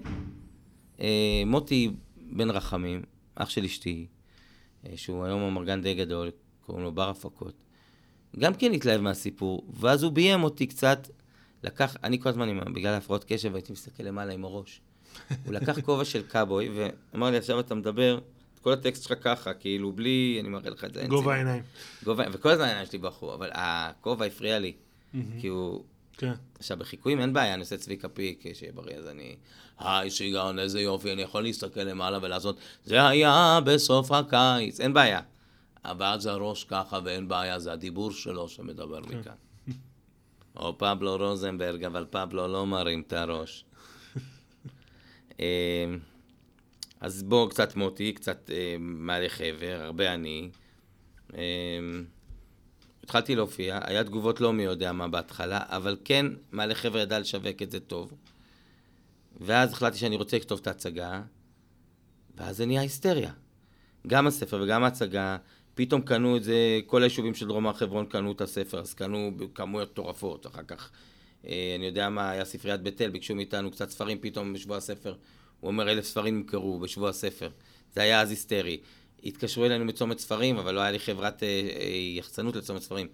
מוטי בן רחמים, אח של אשתי, אה, שהוא היום אמרגן די גדול, קוראים לו בר הפקות, גם כן התלהב מהסיפור, ואז הוא ביים אותי קצת, לקח, אני כל הזמן, בגלל הפרעות קשב, הייתי מסתכל למעלה עם הראש. הוא לקח כובע של קאבוי, ואמר לי, עכשיו אתה מדבר, את כל הטקסט שלך ככה, כאילו, בלי, אני מראה לך את זה. גובה סיבה." העיניים. גובה, וכל הזמן העיניים שלי בחור, אבל הכובע הפריע לי, כי הוא... כן. עכשיו, בחיקויים אין בעיה, אני עושה צביקה פיק, שיהיה בריא, אז אני... היי, שיגעון, איזה יופי, אני יכול להסתכל למעלה ולעשות, זה היה בסוף הקיץ, אין בעיה. אבל זה הראש ככה, ואין בעיה, זה הדיבור שלו שמדבר מכאן. או פבלו רוזנברג, אבל פבלו לא מרים את הראש. [LAUGHS] אמ, אז בואו קצת מוטי, קצת אה, מעלה חבר, הרבה אני. אמ, התחלתי להופיע, היה תגובות לא מי יודע מה בהתחלה, אבל כן, מעלה חבר'ה ידע לשווק את זה טוב. ואז החלטתי שאני רוצה לכתוב את ההצגה, ואז זה נהיה היסטריה. גם הספר וגם ההצגה, פתאום קנו את זה, כל היישובים של דרום הר חברון קנו את הספר, אז קנו בכמויות מטורפות, אחר כך, אה, אני יודע מה, היה ספריית בית אל, ביקשו מאיתנו קצת ספרים פתאום בשבוע הספר. הוא אומר, אלף ספרים נמכרו בשבוע הספר. זה היה אז היסטרי. התקשרו אלינו מצומת ספרים, אבל לא היה לי חברת אה, אה, יחצנות לצומת ספרים.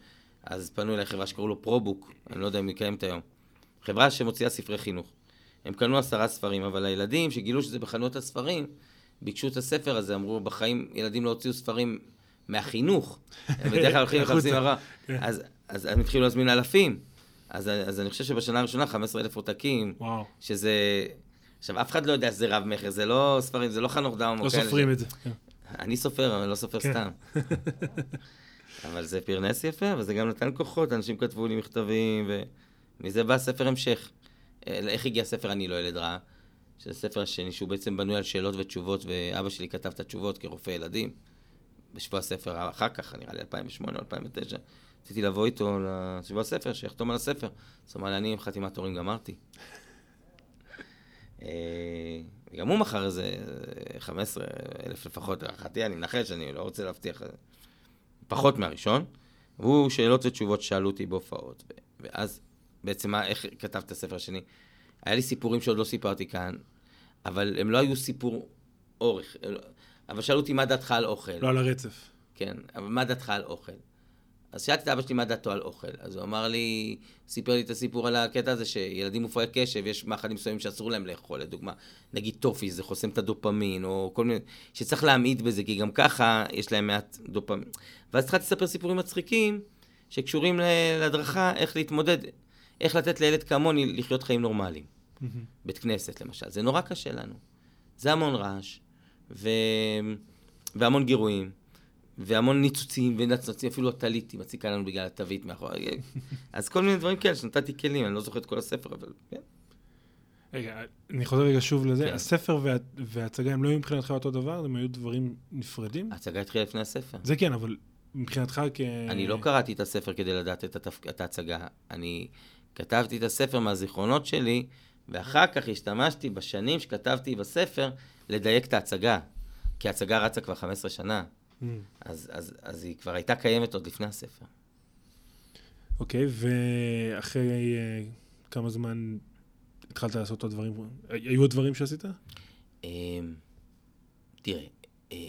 אז פנו אליי חברה שקראו לו פרובוק, אני לא יודע אם היא קיימת היום. חברה שמוציאה ספרי חינוך. הם קנו עשרה ספרים, אבל הילדים שגילו שזה בחנויות הספרים, ביקשו את הספר הזה, אמרו, בחיים ילדים לא הוציאו ספרים מהחינוך. הם בדרך כלל הולכים [LAUGHS] החוצה. לחפשים הרע. כן. אז, אז הם התחילו להזמין אלפים. אז, אז אני חושב שבשנה הראשונה 15,000 עותקים, וואו. שזה... עכשיו, אף אחד לא יודע שזה רב-מכר, זה לא ספרים, זה לא חנוך דאום. לא. סופרים את זה. אני סופר, אבל לא סופר כן. סתם. אבל זה פרנס יפה, וזה גם נתן כוחות, אנשים כתבו לי מכתבים, ומזה בא ספר המשך. אה, איך הגיע ספר אני לא ילד רע? שזה ספר השני, שהוא בעצם בנוי על שאלות ותשובות, ואבא שלי כתב את התשובות כרופא ילדים. בשבוע הספר, אחר כך, נראה לי 2008 או 2009, רציתי לבוא איתו לשבוע הספר, שיחתום על הספר. אז אמר לי, אני עם חתימת הורים גמרתי. אה, גם הוא מכר איזה 15 אלף לפחות, להערכתי, אני מנחש, אני לא רוצה להבטיח, אה, פחות מהראשון. והוא שאלות ותשובות ששאלו אותי בהופעות. ואז בעצם מה, איך כתבת את הספר השני? היה לי סיפורים שעוד לא סיפרתי כאן, אבל הם לא היו סיפור אורך. אבל שאלו אותי מה דעתך על אוכל. לא על הרצף. כן, אבל מה דעתך על אוכל? אז שאלתי את אבא שלי מה דעתו על אוכל. אז הוא אמר לי, סיפר לי את הסיפור על הקטע הזה שילדים מופרעי קשב, יש מאכלים מסוימים שאסור להם לאכול, לדוגמה, נגיד טופי, זה חוסם את הדופמין, או כל מיני, שצריך להמעיט בזה, כי גם ככה יש להם מעט דופמין. ואז התחלתי לספר סיפורים מצחיקים, שקשורים להדרכה, איך להתמודד, איך לתת לילד כמוני לחיות חיים נורמליים. בית כנסת למשל, זה נורא קשה לנו. זה המון רעש, ו... והמון גירויים, והמון ניצוצים ונצנצים, אפילו הטלית היא מציקה לנו בגלל התווית מאחורי. אז כל מיני דברים כאלה שנתתי כלים, אני לא זוכר את כל הספר, אבל כן. רגע, אני חוזר רגע שוב לזה. כן. הספר וה- וההצגה הם לא היו מבחינתך אותו דבר? הם היו דברים נפרדים? ההצגה התחילה לפני הספר. זה כן, אבל מבחינתך כ... אני לא קראתי את הספר כדי לדעת את, התפ... את ההצגה. אני כתבתי את הספר מהזיכרונות שלי, ואחר כך השתמשתי בשנים שכתבתי בספר לדייק את ההצגה. כי ההצגה רצה כבר 15 שנה, Mm. אז, אז, אז היא כבר הייתה קיימת עוד לפני הספר. אוקיי, ואחרי אה, כמה זמן התחלת לעשות עוד דברים? היו עוד דברים שעשית? אמ, תראה, אה,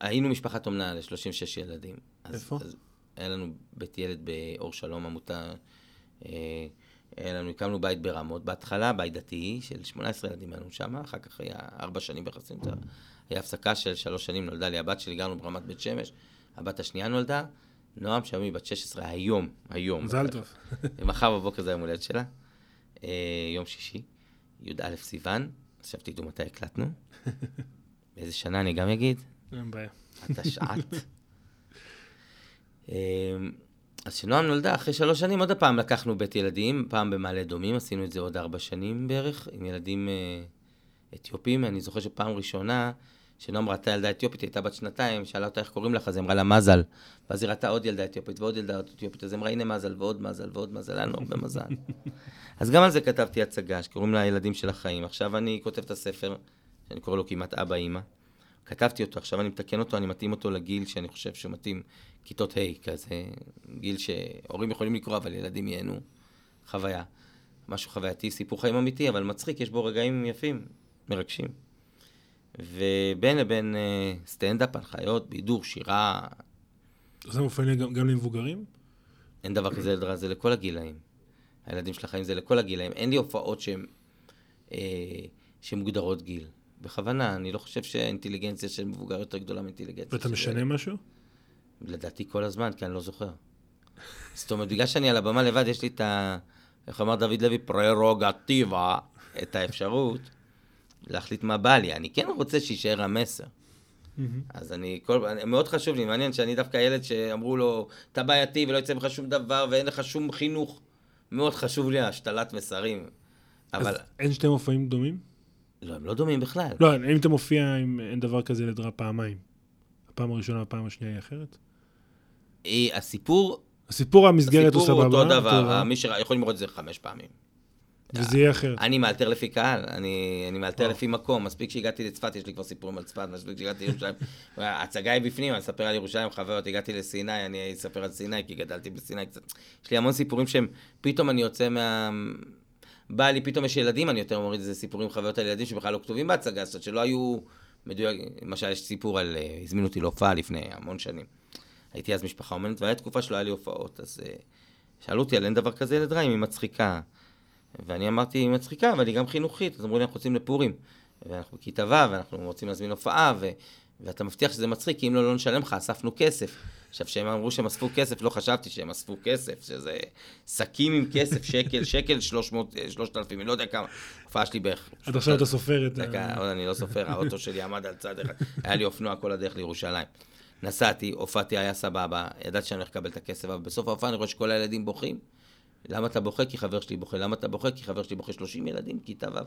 היינו משפחת אומנה ל-36 ילדים. אז, איפה? אז היה לנו בית ילד באור שלום, עמותה, היה לנו, הקמנו בית ברמות. בהתחלה, בית דתי של 18 ילדים היינו שם, אחר כך היה ארבע שנים ביחסים, היה הפסקה של שלוש שנים, נולדה לי הבת שלי, גרנו ברמת בית שמש, הבת השנייה נולדה, נועם שמי, בת 16, היום, היום. מזל טוב. [LAUGHS] מחר בבוקר זה היום הולדת שלה, אה, יום שישי, י"א סיוון, חשבתי איתו מתי הקלטנו. [LAUGHS] באיזה שנה אני גם אגיד? אין בעיה. התשע"ט. אה, אז כשנועם נולדה, אחרי שלוש שנים, עוד פעם לקחנו בית ילדים, פעם במעלה אדומים, עשינו את זה עוד ארבע שנים בערך, עם ילדים אה, אתיופים. אני זוכר שפעם ראשונה, שנועם ראתה ילדה אתיופית, היא הייתה בת שנתיים, שאלה אותה איך קוראים לך, אז היא אמרה לה מזל. ואז היא ראתה עוד ילדה אתיופית ועוד ילדה אתיופית, אז היא אמרה, הנה מזל ועוד מזל ועוד מזל, היה לנו הרבה מזל. [LAUGHS] אז גם על זה כתבתי הצגה, שקוראים לה הילדים של החיים. עכשיו אני כותב את הספר, שאני קורא לו כמעט אבא אימא. כתבתי אותו, עכשיו אני מתקן אותו, אני מתאים אותו לגיל שאני חושב שהוא מתאים, כיתות ה' כזה, גיל שהורים יכולים לקרוא, אבל ילדים ייהנו. חוויה. משהו חווייתי, סיפור חיים אמיתי, אבל מצחיק, יש בו רגעים יפים, מרגשים. ובין לבין אה, סטנדאפ, הנחיות, בידור, שירה, זה מופעל גם גם למבוגרים? אין דבר כזה רע, זה לכל הגילאים. הילדים של החיים זה לכל הגילאים. אין לי הופעות שהן אה, שמוגדרות גיל. בכוונה, אני לא חושב שהאינטליגנציה של מבוגר יותר גדולה מאינטליגנציה ואתה של משנה ילד. משהו? לדעתי כל הזמן, כי אני לא זוכר. זאת אומרת, בגלל שאני על הבמה לבד, יש לי את ה... איך אמר דוד לוי? פררוגטיבה, את האפשרות להחליט מה בא לי. אני כן רוצה שיישאר המסר. אז אני, כל, מאוד חשוב לי, מעניין שאני דווקא ילד שאמרו לו, אתה בעייתי ולא יצא ממך שום דבר ואין לך שום חינוך. מאוד חשוב לי השתלת מסרים. אבל, אז אין שתי מופעים דומים? לא, הם לא דומים בכלל. לא, אם אתה מופיע, אם אין דבר כזה ילד רע פעמיים. הפעם הראשונה והפעם השנייה היא אחרת? אה, הסיפור, הסיפור המסגרת הוא הסיפור סבבה. הוא אותו דבר, דבר, מי שיכול לראות את זה חמש פעמים. וזה יהיה אחרת. אני מאלתר לפי קהל, אני, אני מאלתר. לפי מקום, מספיק שהגעתי לצפת, יש לי כבר סיפורים על צפת, מספיק שהגעתי לירושלים, [LAUGHS] ההצגה היא בפנים, אני אספר על ירושלים, חוויות, הגעתי לסיני, אני אספר על סיני, כי גדלתי בסיני קצת. יש לי המון סיפורים שהם, פתאום אני יוצא מה... בא לי, פתאום יש ילדים, אני יותר מוריד איזה סיפורים, חוויות על ילדים שבכלל לא כתובים בהצגה, זאת שלא היו מדויק, למשל יש סיפור על, אה, הזמינו אותי להופעה לפני המון שנים. הייתי אז משפחה אומנת, והייתה תקופה שלא היה לי הופעות, אז אה, שאלו אותי על אין דבר כזה ילד רע, אם היא מצחיקה. ואני אמרתי, היא מצחיקה, אבל היא גם חינוכית. אז אמרו לי, אנחנו יוצאים לפורים. ואנחנו בכיתה ו', ואנחנו רוצים להזמין הופעה, ו... ואתה מבטיח שזה מצחיק, כי אם לא, לא נשלם לך, אספנו כסף. עכשיו, כשהם אמרו שהם אספו כסף, לא חשבתי שהם אספו כסף, שזה שקים עם כסף, שקל, שקל, 300, אה, 3,000, אני לא יודע כמה. הופעה שלי בערך. עד עכשיו אתה סופר את. דקה, עוד אני לא סופר, האוטו שלי עמד על צד אחד, היה לי אופנוע כל הדרך לירושלים. נסעתי, הופעתי, היה סבבה, ידעתי שאני הולך לקבל את הכסף, אבל בסוף ההופעה אני רואה שכל הילדים בוכים. למה אתה בוכה? כי חבר שלי בוכה. למה אתה בוכה? כי חבר שלי בוכה 30 ילדים, כיתה ו'.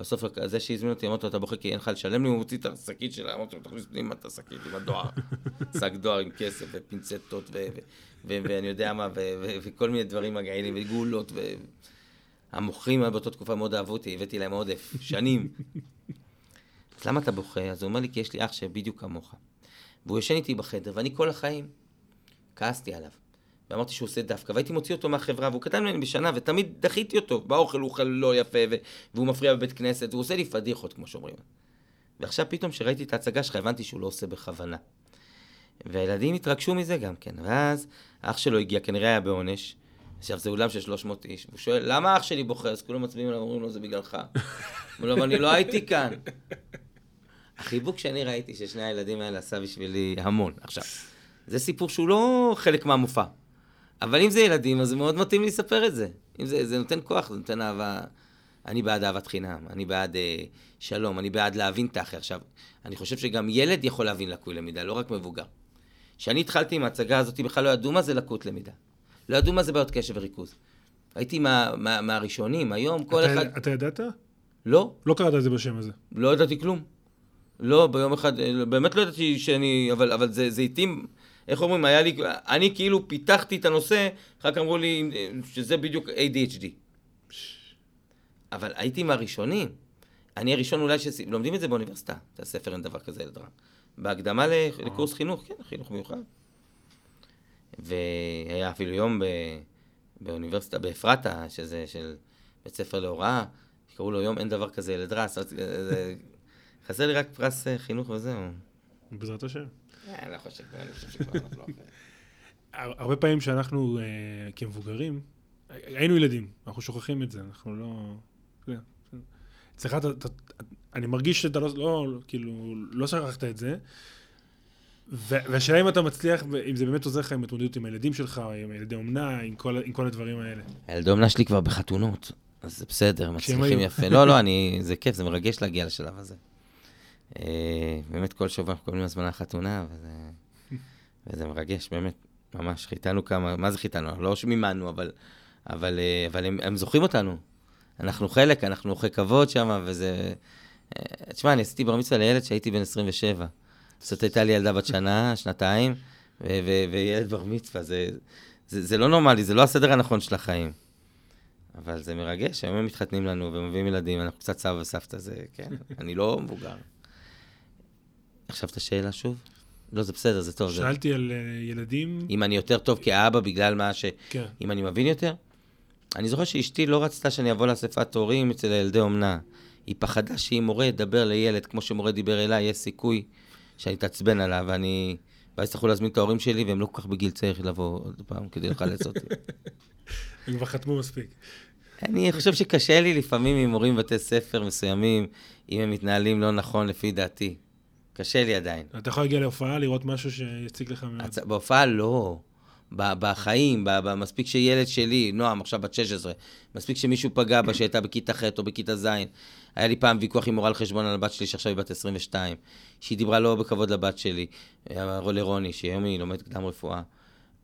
בסוף זה שהזמין אותי, אמרתי לו, אתה בוכה כי אין לך לשלם לי, הוא מוציא את השקית שלה, אמרתי לו, תכניס פנימה את השקית עם הדואר. [LAUGHS] שק דואר עם כסף ופינצטות ואני יודע מה, וכל מיני דברים מגעילים, וגולות, ו... המוכרים באותה תקופה מאוד אהבו אותי, הבאתי להם עודף, שנים. [LAUGHS] אז למה אתה בוכה? אז הוא אומר לי, כי יש לי אח שבדיוק כמוך. והוא ישן איתי בחדר, ואני כל החיים כעסתי עליו. ואמרתי שהוא עושה דווקא, והייתי מוציא אותו מהחברה, והוא קטן ממני בשנה, ותמיד דחיתי אותו. באוכל הוא אוכל לא יפה, ו- והוא מפריע בבית כנסת, והוא עושה לי פדיחות, כמו שאומרים. ועכשיו פתאום, כשראיתי את ההצגה שלך, הבנתי שהוא לא עושה בכוונה. והילדים התרגשו מזה גם כן. ואז אח שלו הגיע, כנראה היה בעונש. עכשיו, זה אולם של 300 איש. והוא שואל, למה אח שלי בוכה? אז כולם מצביעים עליו, אומרים לו, זה בגללך. הוא אומר אני לא הייתי כאן. החיבוק שאני ראיתי ששני הילדים האלה עשה בשבילי המון. עכשיו, זה סיפור שהוא לא חלק מהמופע. אבל אם זה ילדים, אז זה מאוד מתאים לי לספר את זה. אם זה, זה נותן כוח, זה נותן אהבה. אני בעד אהבת חינם, אני בעד אה, שלום, אני בעד להבין את האחר. עכשיו, אני חושב שגם ילד יכול להבין לקוי למידה, לא רק מבוגר. כשאני התחלתי עם ההצגה הזאת, בכלל לא ידעו מה זה לקות למידה. לא ידעו מה זה בעיות קשב וריכוז. הייתי מה, מה, מהראשונים, היום כל אתה- אחד... אתה ידעת? לא, לא קראת את זה בשם הזה. לא ידעתי כלום. לא, ביום אחד, אה, באמת לא ידעתי שאני, אבל, אבל זה, זה התאים, איך אומרים, היה לי, אני כאילו פיתחתי את הנושא, אחר כך אמרו לי אה, שזה בדיוק ADHD. אבל הייתי מהראשונים. אני הראשון אולי שלומדים את זה באוניברסיטה, את הספר אין דבר כזה ילד רע. בהקדמה ל- לקורס חינוך, כן, חינוך מיוחד. והיה אפילו יום ב, באוניברסיטה, באפרתה, שזה של בית ספר להוראה, שקראו לו יום אין דבר כזה ילד רע, חסר לי רק פרס אה, חינוך וזהו. בעזרת השם. אה, אני לא חושב, אני חושב שכבר אנחנו לא אחרי. הרבה פעמים שאנחנו אה, כמבוגרים, היינו ילדים, אנחנו שוכחים את זה, אנחנו לא... אצלך אתה, אני מרגיש שאתה לא, לא, כאילו, לא שכחת את זה, והשאלה אם אתה מצליח, אם זה באמת עוזר לך עם התמודדות עם הילדים שלך, או עם ילדי אומנה, עם כל, עם כל הדברים האלה. הילדי אומנה שלי כבר בחתונות, אז זה בסדר, מצליחים. יפה. לא, לא, אני, זה כיף, זה מרגש להגיע לשלב הזה. אה, באמת כל שבוע אנחנו מקבלים הזמנה חתונה, וזה, וזה מרגש, באמת, ממש. חיתנו כמה, מה זה חיתנו? לא שמימנו, אבל, אבל, אה, אבל הם, הם זוכרים אותנו. אנחנו חלק, אנחנו אורחי כבוד שם, וזה... אה, תשמע, אני עשיתי בר מצווה לילד שהייתי בן 27. זאת הייתה לי ילדה בת שנה, שנתיים, וילד בר מצווה, זה, זה, זה לא נורמלי, זה לא הסדר הנכון של החיים. אבל זה מרגש, היום הם מתחתנים לנו ומביאים ילדים, אנחנו קצת סבא וסבתא, זה, כן, אני לא מבוגר. עכשיו את השאלה שוב? לא, זה בסדר, זה טוב. זה... שאלתי על אה, ילדים, אם אני יותר טוב כאבא בגלל מה ש... כן. אם אני מבין יותר? אני זוכר שאשתי לא רצתה שאני אבוא לאספת הורים אצל ילדי אומנה. היא פחדה שאם מורה ידבר לילד כמו שמורה דיבר אליי, יש סיכוי שאני אתעצבן עליו, ואני... ואז יצטרכו להזמין את ההורים שלי, והם לא כל כך בגיל צעיר לבוא עוד פעם כדי לחלץ אותי. [LAUGHS] הם כבר חתמו מספיק. אני חושב שקשה לי לפעמים עם מורים בבתי ספר מסוימים, אם הם מתנהלים לא נכון לפי דעתי. קשה לי עדיין. אתה יכול להגיע להופעה, לראות משהו שיציג לך מאוד. הצ... בהופעה לא. ב- בחיים, מספיק שילד שלי, נועם, עכשיו בת 16, מספיק שמישהו פגע בה שהייתה בכיתה ח' או בכיתה ז'. היה לי פעם ויכוח עם מורה על חשבון על הבת שלי, שעכשיו היא בת 22, שהיא דיברה לא בכבוד לבת שלי, אה, לרוני, שהיום היא לומדת קדם רפואה.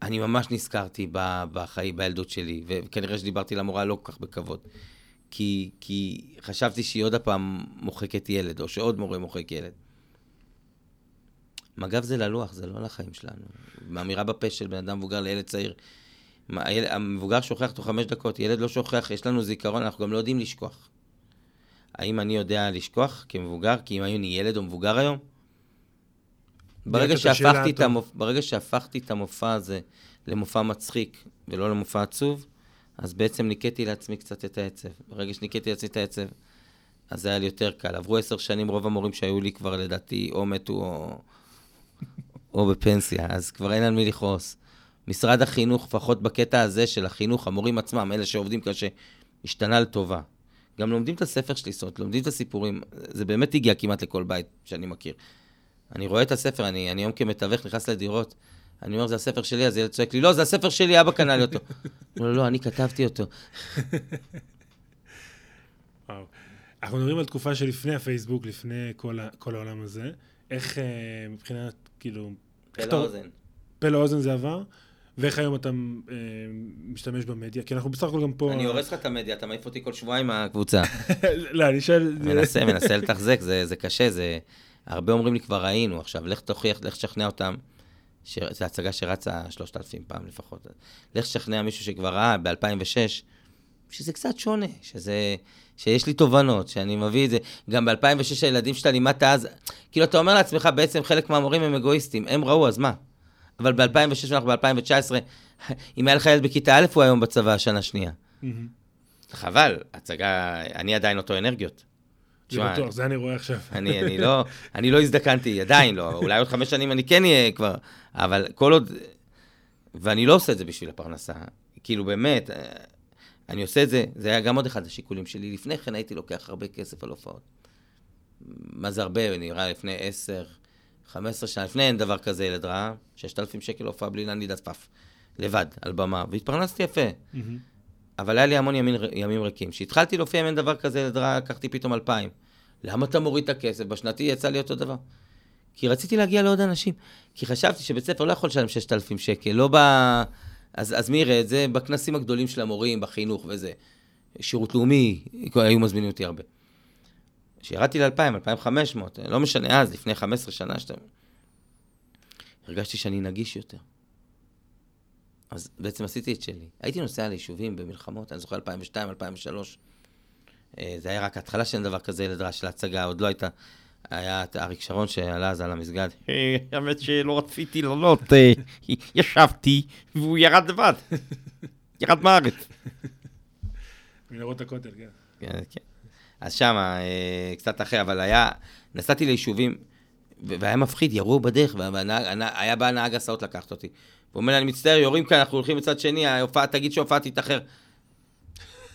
אני ממש נזכרתי ב- בחיים, בילדות שלי, וכנראה שדיברתי למורה לא כל כך בכבוד. כי, כי חשבתי שהיא עוד הפעם מוחקת ילד, או שעוד מורה מוחק ילד. מג"ב זה ללוח, זה לא לחיים שלנו. מאמירה בפה של בן אדם מבוגר לילד צעיר. הילד, המבוגר שוכח תוך חמש דקות, ילד לא שוכח, יש לנו זיכרון, אנחנו גם לא יודעים לשכוח. האם אני יודע לשכוח כמבוגר? כי אם אני ילד או מבוגר היום? ברגע שהפכתי, את. המופ... ברגע שהפכתי את המופע הזה למופע מצחיק ולא למופע עצוב, אז בעצם ניקיתי לעצמי קצת את העצב. ברגע שניקיתי לעצמי את העצב, אז זה היה לי יותר קל. עברו עשר שנים, רוב המורים שהיו לי כבר לדעתי או מתו או, או בפנסיה, אז כבר אין על מי לכעוס. משרד החינוך, לפחות בקטע הזה של החינוך, המורים עצמם, אלה שעובדים קשה, השתנה לטובה. גם לומדים את הספר שלי, זאת אומרת, לומדים את הסיפורים. זה באמת הגיע כמעט לכל בית שאני מכיר. אני רואה את הספר, אני, היום כמתווך נכנס לדירות, אני אומר, זה הספר שלי, אז ילד צועק לי, לא, זה הספר שלי, אבא קנה לי אותו. [LAUGHS] לא, לא, אני כתבתי אותו. [LAUGHS] וואו. אנחנו מדברים על תקופה שלפני הפייסבוק, לפני כל, כל העולם הזה. איך אה, מבחינת, כאילו... פה לאוזן. פה לאוזן זה עבר, ואיך היום אתה אה, משתמש במדיה? כי אנחנו בסך הכל גם פה... אני הורס לך את המדיה, אתה מעיף אותי כל שבועיים מהקבוצה. [LAUGHS] לא, אני שואל... מנסה, מנסה לתחזק, זה, זה קשה, זה... הרבה אומרים לי, כבר ראינו, עכשיו, לך תוכיח, לך תשכנע אותם, ש... זו הצגה שרצה 3,000 פעם לפחות. לך תשכנע מישהו שכבר ראה ב-2006, שזה קצת שונה, שזה... שיש לי תובנות, שאני מביא את זה. גם ב-2006 הילדים שאתה לימדת אז, כאילו, אתה אומר לעצמך, בעצם חלק מהמורים הם אגואיסטים, הם ראו, אז מה? אבל ב-2006 ואנחנו ב-2019, [LAUGHS] אם היה לך ילד בכיתה א', הוא היום בצבא השנה שנייה. מהמם. חבל, הצגה, אני עדיין אותו אנרגיות. זה בטוח, זה אני רואה עכשיו. [LAUGHS] אני, אני לא, אני לא הזדקנתי, עדיין לא, אולי עוד חמש שנים אני כן אהיה כבר, אבל כל עוד, ואני לא עושה את זה בשביל הפרנסה, כאילו באמת, אני עושה את זה, זה היה גם עוד אחד השיקולים שלי, לפני כן הייתי לוקח הרבה כסף על הופעות. מה זה הרבה, נראה לפני עשר, חמש עשרה שנה, לפני אין דבר כזה ילד רע, ששת אלפים שקל הופעה בלי להניד עפעף, לבד, על במה, והתפרנסתי יפה. מהמם. אבל היה לי המון ימים, ימים ריקים. כשהתחלתי להופיע עם אין דבר כזה ילד רע, לקחתי פתאום אלפיים. למה אתה מוריד את הכסף? בשנתי יצא לי אותו דבר. כי רציתי להגיע לעוד אנשים. כי חשבתי שבית ספר לא יכול לשלם 6,000 שקל, לא ב... אז, אז מי יראה את זה? בכנסים הגדולים של המורים, בחינוך וזה. שירות לאומי, היו מזמינים אותי הרבה. כשירדתי ל-2,000, 2,500, לא משנה, אז, לפני 15 שנה, שאתה... הרגשתי שאני נגיש יותר. אז בעצם עשיתי את שלי. הייתי נוסע ליישובים במלחמות, אני זוכר 2002, 2003. אה, זה היה רק ההתחלה של דבר כזה ילד רע של ההצגה, עוד לא הייתה... היה את אריק שרון שעלה אז על המסגד. [LAUGHS] האמת שלא רציתי לעלות, אה, ישבתי והוא ירד לבד. [LAUGHS] ירד מהארץ. מנהרות הכותל, כן. כן, כן. אז שמה, אה, קצת אחרי, אבל היה, נסעתי ליישובים, והיה מפחיד, ירו בדרך, והיה בא נהג הסעות לקחת אותי. הוא אומר לי, אני מצטער, יורים כאן, אנחנו הולכים מצד שני, ההופעה, תגיד שההופעה תתאחר.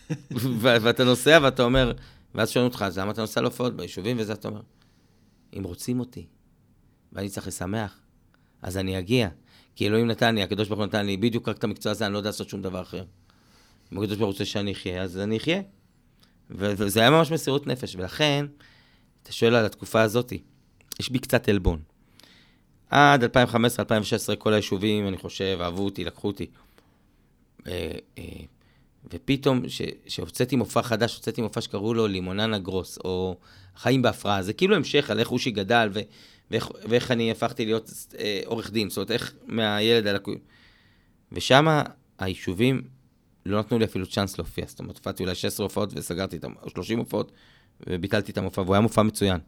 [LAUGHS] ואתה נוסע ואתה אומר, ואז שואלים אותך, אז למה אתה נוסע להופעות ביישובים וזה, אתה אומר, אם רוצים אותי, ואני צריך לשמח, אז אני אגיע. כי אלוהים נתן לי, הקדוש ברוך הוא נתן לי בדיוק רק את המקצוע הזה, אני לא יודע לעשות שום דבר אחר. אם הקדוש ברוך הוא רוצה שאני אחיה, אז אני אחיה. וזה היה ממש מסירות נפש, ולכן, אתה שואל על התקופה הזאת, יש בי קצת עלבון. עד 2015-2016 כל היישובים, אני חושב, אהבו אותי, לקחו אותי. ופתאום, כשהוצאתי מופע חדש, הוצאתי מופע שקראו לו לימוננה גרוס, או חיים בהפרעה, זה כאילו המשך על איך אושי גדל, ו- ואיך, ואיך אני הפכתי להיות אה, עורך דין, זאת אומרת, איך מהילד הלקוי. ושם היישובים לא נתנו לי אפילו צ'אנס להופיע, זאת אומרת, הופעתי אולי 16 הופעות וסגרתי את או 30 הופעות, וביטלתי את המופע, והוא היה מופע מצוין.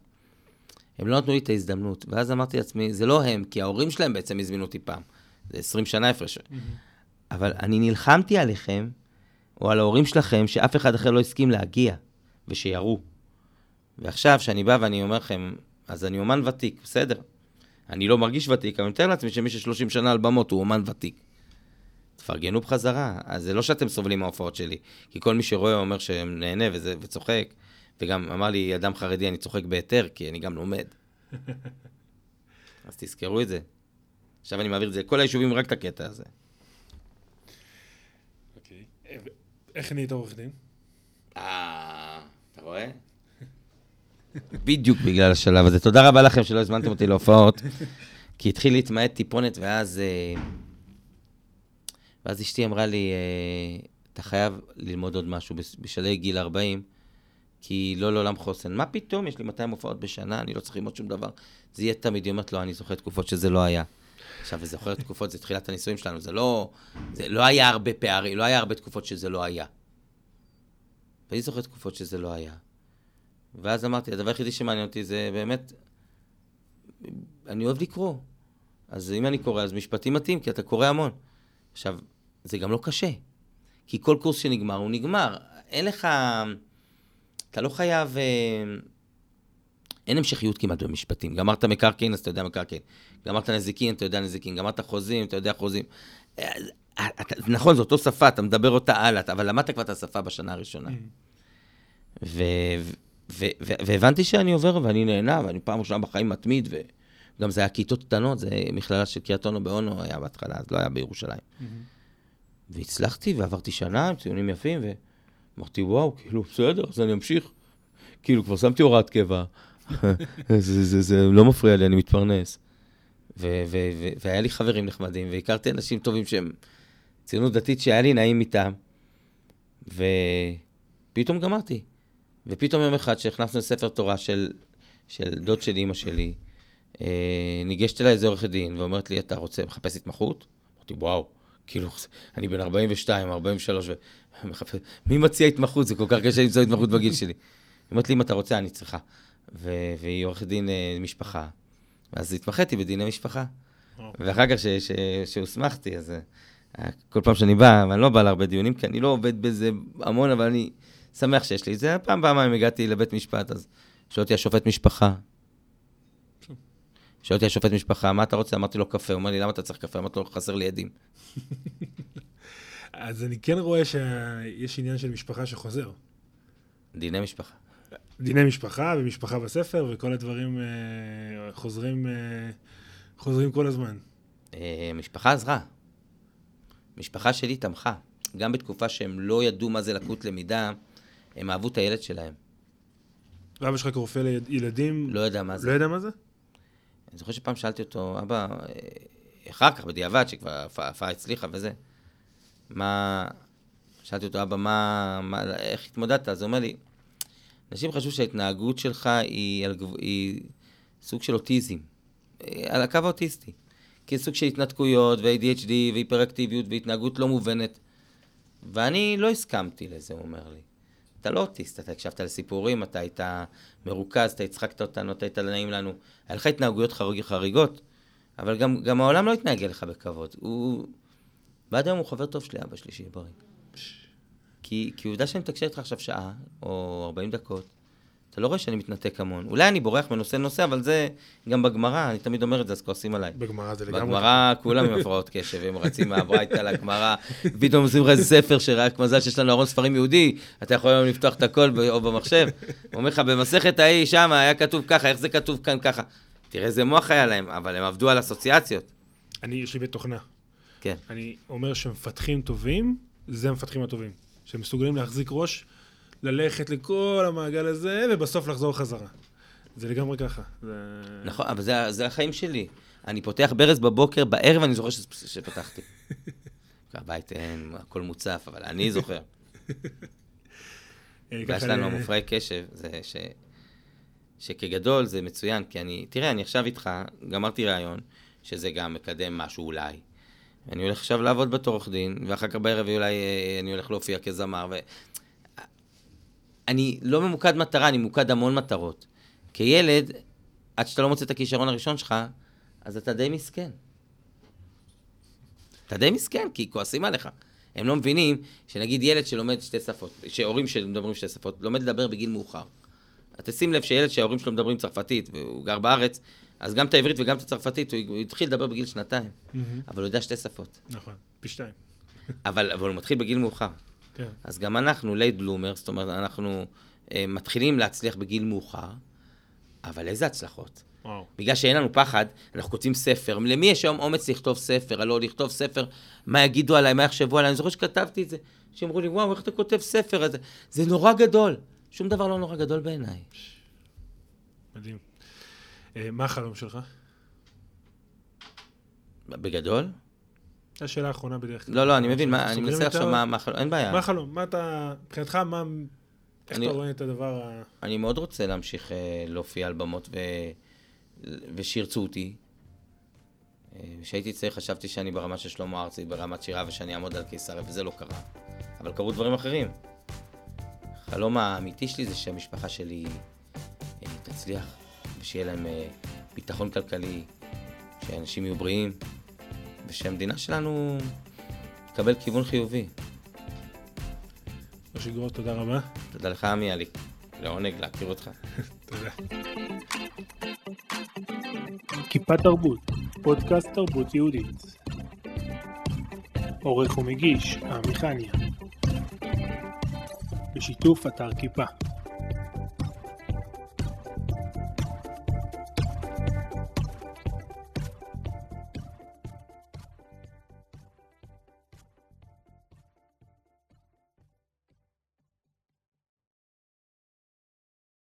הם לא נתנו לי את ההזדמנות, ואז אמרתי לעצמי, זה לא הם, כי ההורים שלהם בעצם הזמינו אותי פעם. זה 20 שנה הפרש. Mm-hmm. אבל אני נלחמתי עליכם, או על ההורים שלכם, שאף אחד אחר לא הסכים להגיע, ושיראו. ועכשיו, כשאני בא ואני אומר לכם, אז אני אומן ותיק, בסדר. אני לא מרגיש ותיק, אבל אני מתאר לעצמי שמי ש-30 שנה על במות הוא אומן ותיק. תפרגנו בחזרה. אז זה לא שאתם סובלים מההופעות שלי, כי כל מי שרואה אומר שנהנה וזה, וצוחק, וגם אמר לי אדם חרדי, אני צוחק בהיתר, כי אני גם לומד. [LAUGHS] אז תזכרו את זה. עכשיו אני מעביר את זה לכל היישובים, רק את הקטע הזה. אוקיי. איך נהיית עורך דין? אה, אתה רואה? [LAUGHS] בדיוק בגלל השלב הזה. תודה רבה לכם שלא הזמנתם אותי להופעות, [LAUGHS] כי התחיל להתמעט טיפונת, ואז... אה, ואז אשתי אמרה לי, אה, אתה חייב ללמוד עוד משהו בשלהי גיל 40, כי לא לעולם חוסן. מה פתאום, יש לי 200 הופעות בשנה, אני לא צריך ללמוד שום דבר. זה יהיה תמיד, היא אומרת לו, אני זוכר תקופות שזה לא היה. עכשיו, וזוכר תקופות, זה תחילת הנישואים שלנו, זה לא, זה לא היה הרבה פערים, לא היה הרבה תקופות שזה לא היה. ואני זוכר תקופות שזה לא היה. ואז אמרתי, הדבר היחידי שמעניין אותי זה באמת, אני אוהב לקרוא. אז אם אני קורא, אז משפטים מתאים, כי אתה קורא המון. עכשיו, זה גם לא קשה. כי כל קורס שנגמר, הוא נגמר. אין לך... אתה לא חייב... אין המשכיות כמעט במשפטים. גמרת מקרקעין, אז אתה יודע מקרקעין. גמרת נזיקין, אתה יודע נזיקין. גמרת חוזים, אתה יודע חוזים. אה, אה, נכון, זו אותו שפה, אתה מדבר אותה הלאה, אבל למדת כבר את השפה בשנה הראשונה. Mm. והבנתי שאני עובר ואני נהנה, ואני פעם ראשונה בחיים מתמיד, וגם זה היה כיתות קטנות, זה מכללה של קריית אונו באונו היה בהתחלה, אז לא היה בירושלים. Mm-hmm. והצלחתי ועברתי שנה עם ציונים יפים, ואמרתי, וואו, כאילו, בסדר, אז אני אמשיך. כאילו, כבר שמתי הוראת קבע, [LAUGHS] זה, זה, זה, לא מפריע לי, אני מתפרנס. ו- ו- ו- והיה לי חברים נחמדים, והכרתי אנשים טובים שהם ציונות דתית שהיה לי נעים איתם, ופתאום גמרתי. ופתאום יום אחד שהכנסנו לספר תורה של, של דוד של אימא שלי, אה, ניגשת אליי איזה עורכת דין ואומרת לי, אתה רוצה, מחפש התמחות? אמרתי, וואו, כאילו, אני בן 42, 43, ומחפש, מי מציע התמחות? זה כל כך קשה למצוא התמחות בגיל שלי. היא אומרת לי, אם אתה רוצה, אני צריכה. ו- והיא עורכת דין אה, משפחה. אז התמחיתי בדיני משפחה. ואחר כך שהוסמכתי, אז אה, כל פעם שאני בא, ואני לא בא להרבה דיונים, כי אני לא עובד בזה המון, אבל אני שמח שיש לי את זה. פעם פעמיים הגעתי לבית משפט, אז שואל אותי השופט משפחה. שואל אותי השופט משפחה, מה אתה רוצה? אמרתי לו קפה. הוא אומר לי, למה אתה צריך קפה? אמרתי לו, חסר לי עדים. [LAUGHS] אז אני כן רואה שיש עניין של משפחה שחוזר. דיני משפחה. דיני משפחה ומשפחה בספר, וכל הדברים אה, חוזרים, אה, חוזרים כל הזמן. אה, משפחה עזרה. משפחה שלי תמכה. גם בתקופה שהם לא ידעו מה זה לקות למידה, הם אהבו את הילד שלהם. ואבא שלך כרופא לילדים? לא יודע מה זה. לא יודע מה זה? אני זוכר שפעם שאלתי אותו, אבא, אה, אחר כך, בדיעבד, שכבר ההפעה הצליחה וזה, מה... שאלתי אותו, אבא, מה, מה, איך התמודדת? אז הוא אומר לי, אנשים חשבו שההתנהגות שלך היא, על, היא סוג של אוטיזם, אה, על הקו האוטיסטי. כי סוג של התנתקויות ו-ADHD והיפראקטיביות והתנהגות לא מובנת. ואני לא הסכמתי לזה, הוא אומר לי. אתה לא אוטיסט, אתה הקשבת לסיפורים, אתה היית מרוכז, אתה הצחקת אותנו, אתה היית נעים לנו. היה לך התנהגויות חריג, חריגות, אבל גם, גם העולם לא התנהג אליך בכבוד. הוא... ועד היום הוא חבר טוב שלי, אבא שלי, שיהיה בריא. כי, כי עובדה שאני מתקשר איתך עכשיו שעה, או 40 דקות, אתה לא רואה שאני מתנתק המון. אולי אני בורח מנושא לנושא, אבל זה גם בגמרא, אני תמיד אומר את זה, אז כועסים עליי. בגמרא זה לגמרי. בגמרא כולם עם הפרעות קשב, הם רצים מהברייתא לגמרא, פתאום עושים לך איזה ספר שרק מזל שיש לנו ארון ספרים יהודי, אתה יכול היום לפתוח את הכל או במחשב. הוא אומר לך, במסכת ההיא, שם היה כתוב ככה, איך זה כתוב כאן ככה? תראה איזה מוח היה להם, אבל הם עבדו על אסוציאציות. אני, יש לי בית תוכנה. כן. אני אומר שמפתחים טובים, זה המפתחים הטובים. שהם מסוגלים להחזיק ראש, ללכת לכל המעגל הזה, ובסוף לחזור חזרה. זה לגמרי ככה. זה... נכון, אבל זה, זה החיים שלי. אני פותח ברז בבוקר, בערב אני זוכר שפתחתי. [LAUGHS] בבית אין, הכל מוצף, אבל אני זוכר. אה, הבעיה שלנו, המופרעי קשב, זה ש... שכגדול זה מצוין, כי אני, תראה, אני עכשיו איתך, גמרתי ראיון, שזה גם מקדם משהו אולי. אני הולך עכשיו לעבוד בתור עורך דין, ואחר כך בערב אולי אה, אני הולך להופיע כזמר, ו... אני לא ממוקד מטרה, אני ממוקד המון מטרות. כילד, עד שאתה לא מוצא את הכישרון הראשון שלך, אז אתה די מסכן. אתה די מסכן, כי כועסים עליך. הם לא מבינים שנגיד ילד שלומד שתי שפות, שהורים שמדברים שתי שפות, לומד לדבר בגיל מאוחר. אתה שים לב שילד שההורים שלו מדברים צרפתית, והוא גר בארץ, אז גם את העברית וגם את הצרפתית, הוא, התחיל לדבר בגיל שנתיים, מהמם. אבל הוא יודע שתי שפות. נכון, פי שתיים. אבל, אבל הוא מתחיל בגיל מאוחר. כן. אז גם אנחנו late bloomer, זאת אומרת, אנחנו אה, מתחילים להצליח בגיל מאוחר, אבל איזה הצלחות? וואו. בגלל שאין לנו פחד, אנחנו כותבים ספר. למי יש היום אומץ לכתוב ספר? הלא, לכתוב ספר, מה יגידו עליי, מה יחשבו עליי? אני זוכר שכתבתי את זה, שאמרו לי, וואו, איך אתה כותב ספר? הזה? זה נורא גדול. שום דבר לא נורא גדול בעיניי. מדהים. אה, מה החלום שלך? בגדול? השאלה האחרונה בדרך כלל. לא, לא, אני מבין, אני מנסה עכשיו מה, החלום, אין בעיה. מה החלום? מה אתה, מבחינתך, מה, איך אני- אתה רואה את הדבר ה... אני מאוד רוצה להמשיך אה, להופיע על במות. ושירצו אותי. אה, כשהייתי צעיר חשבתי שאני ברמה של שלמה ארצי, ברמת שירה, ושאני אעמוד על קיסריה, וזה לא קרה. אבל קרו דברים אחרים. החלום האמיתי שלי זה שהמשפחה שלי תצליח, ושיהיה להם אה, ביטחון כלכלי, שאנשים יהיו בריאים, ושהמדינה שלנו תקבל כיוון חיובי. משה גרוס, תודה רבה. תודה לך, עמי, היה לי לעונג להכיר אותך. [LAUGHS] תודה. כיפה תרבות, פודקאסט תרבות יהודית. עורך ומגיש, עמי חניה. בשיתוף אתר כיפה.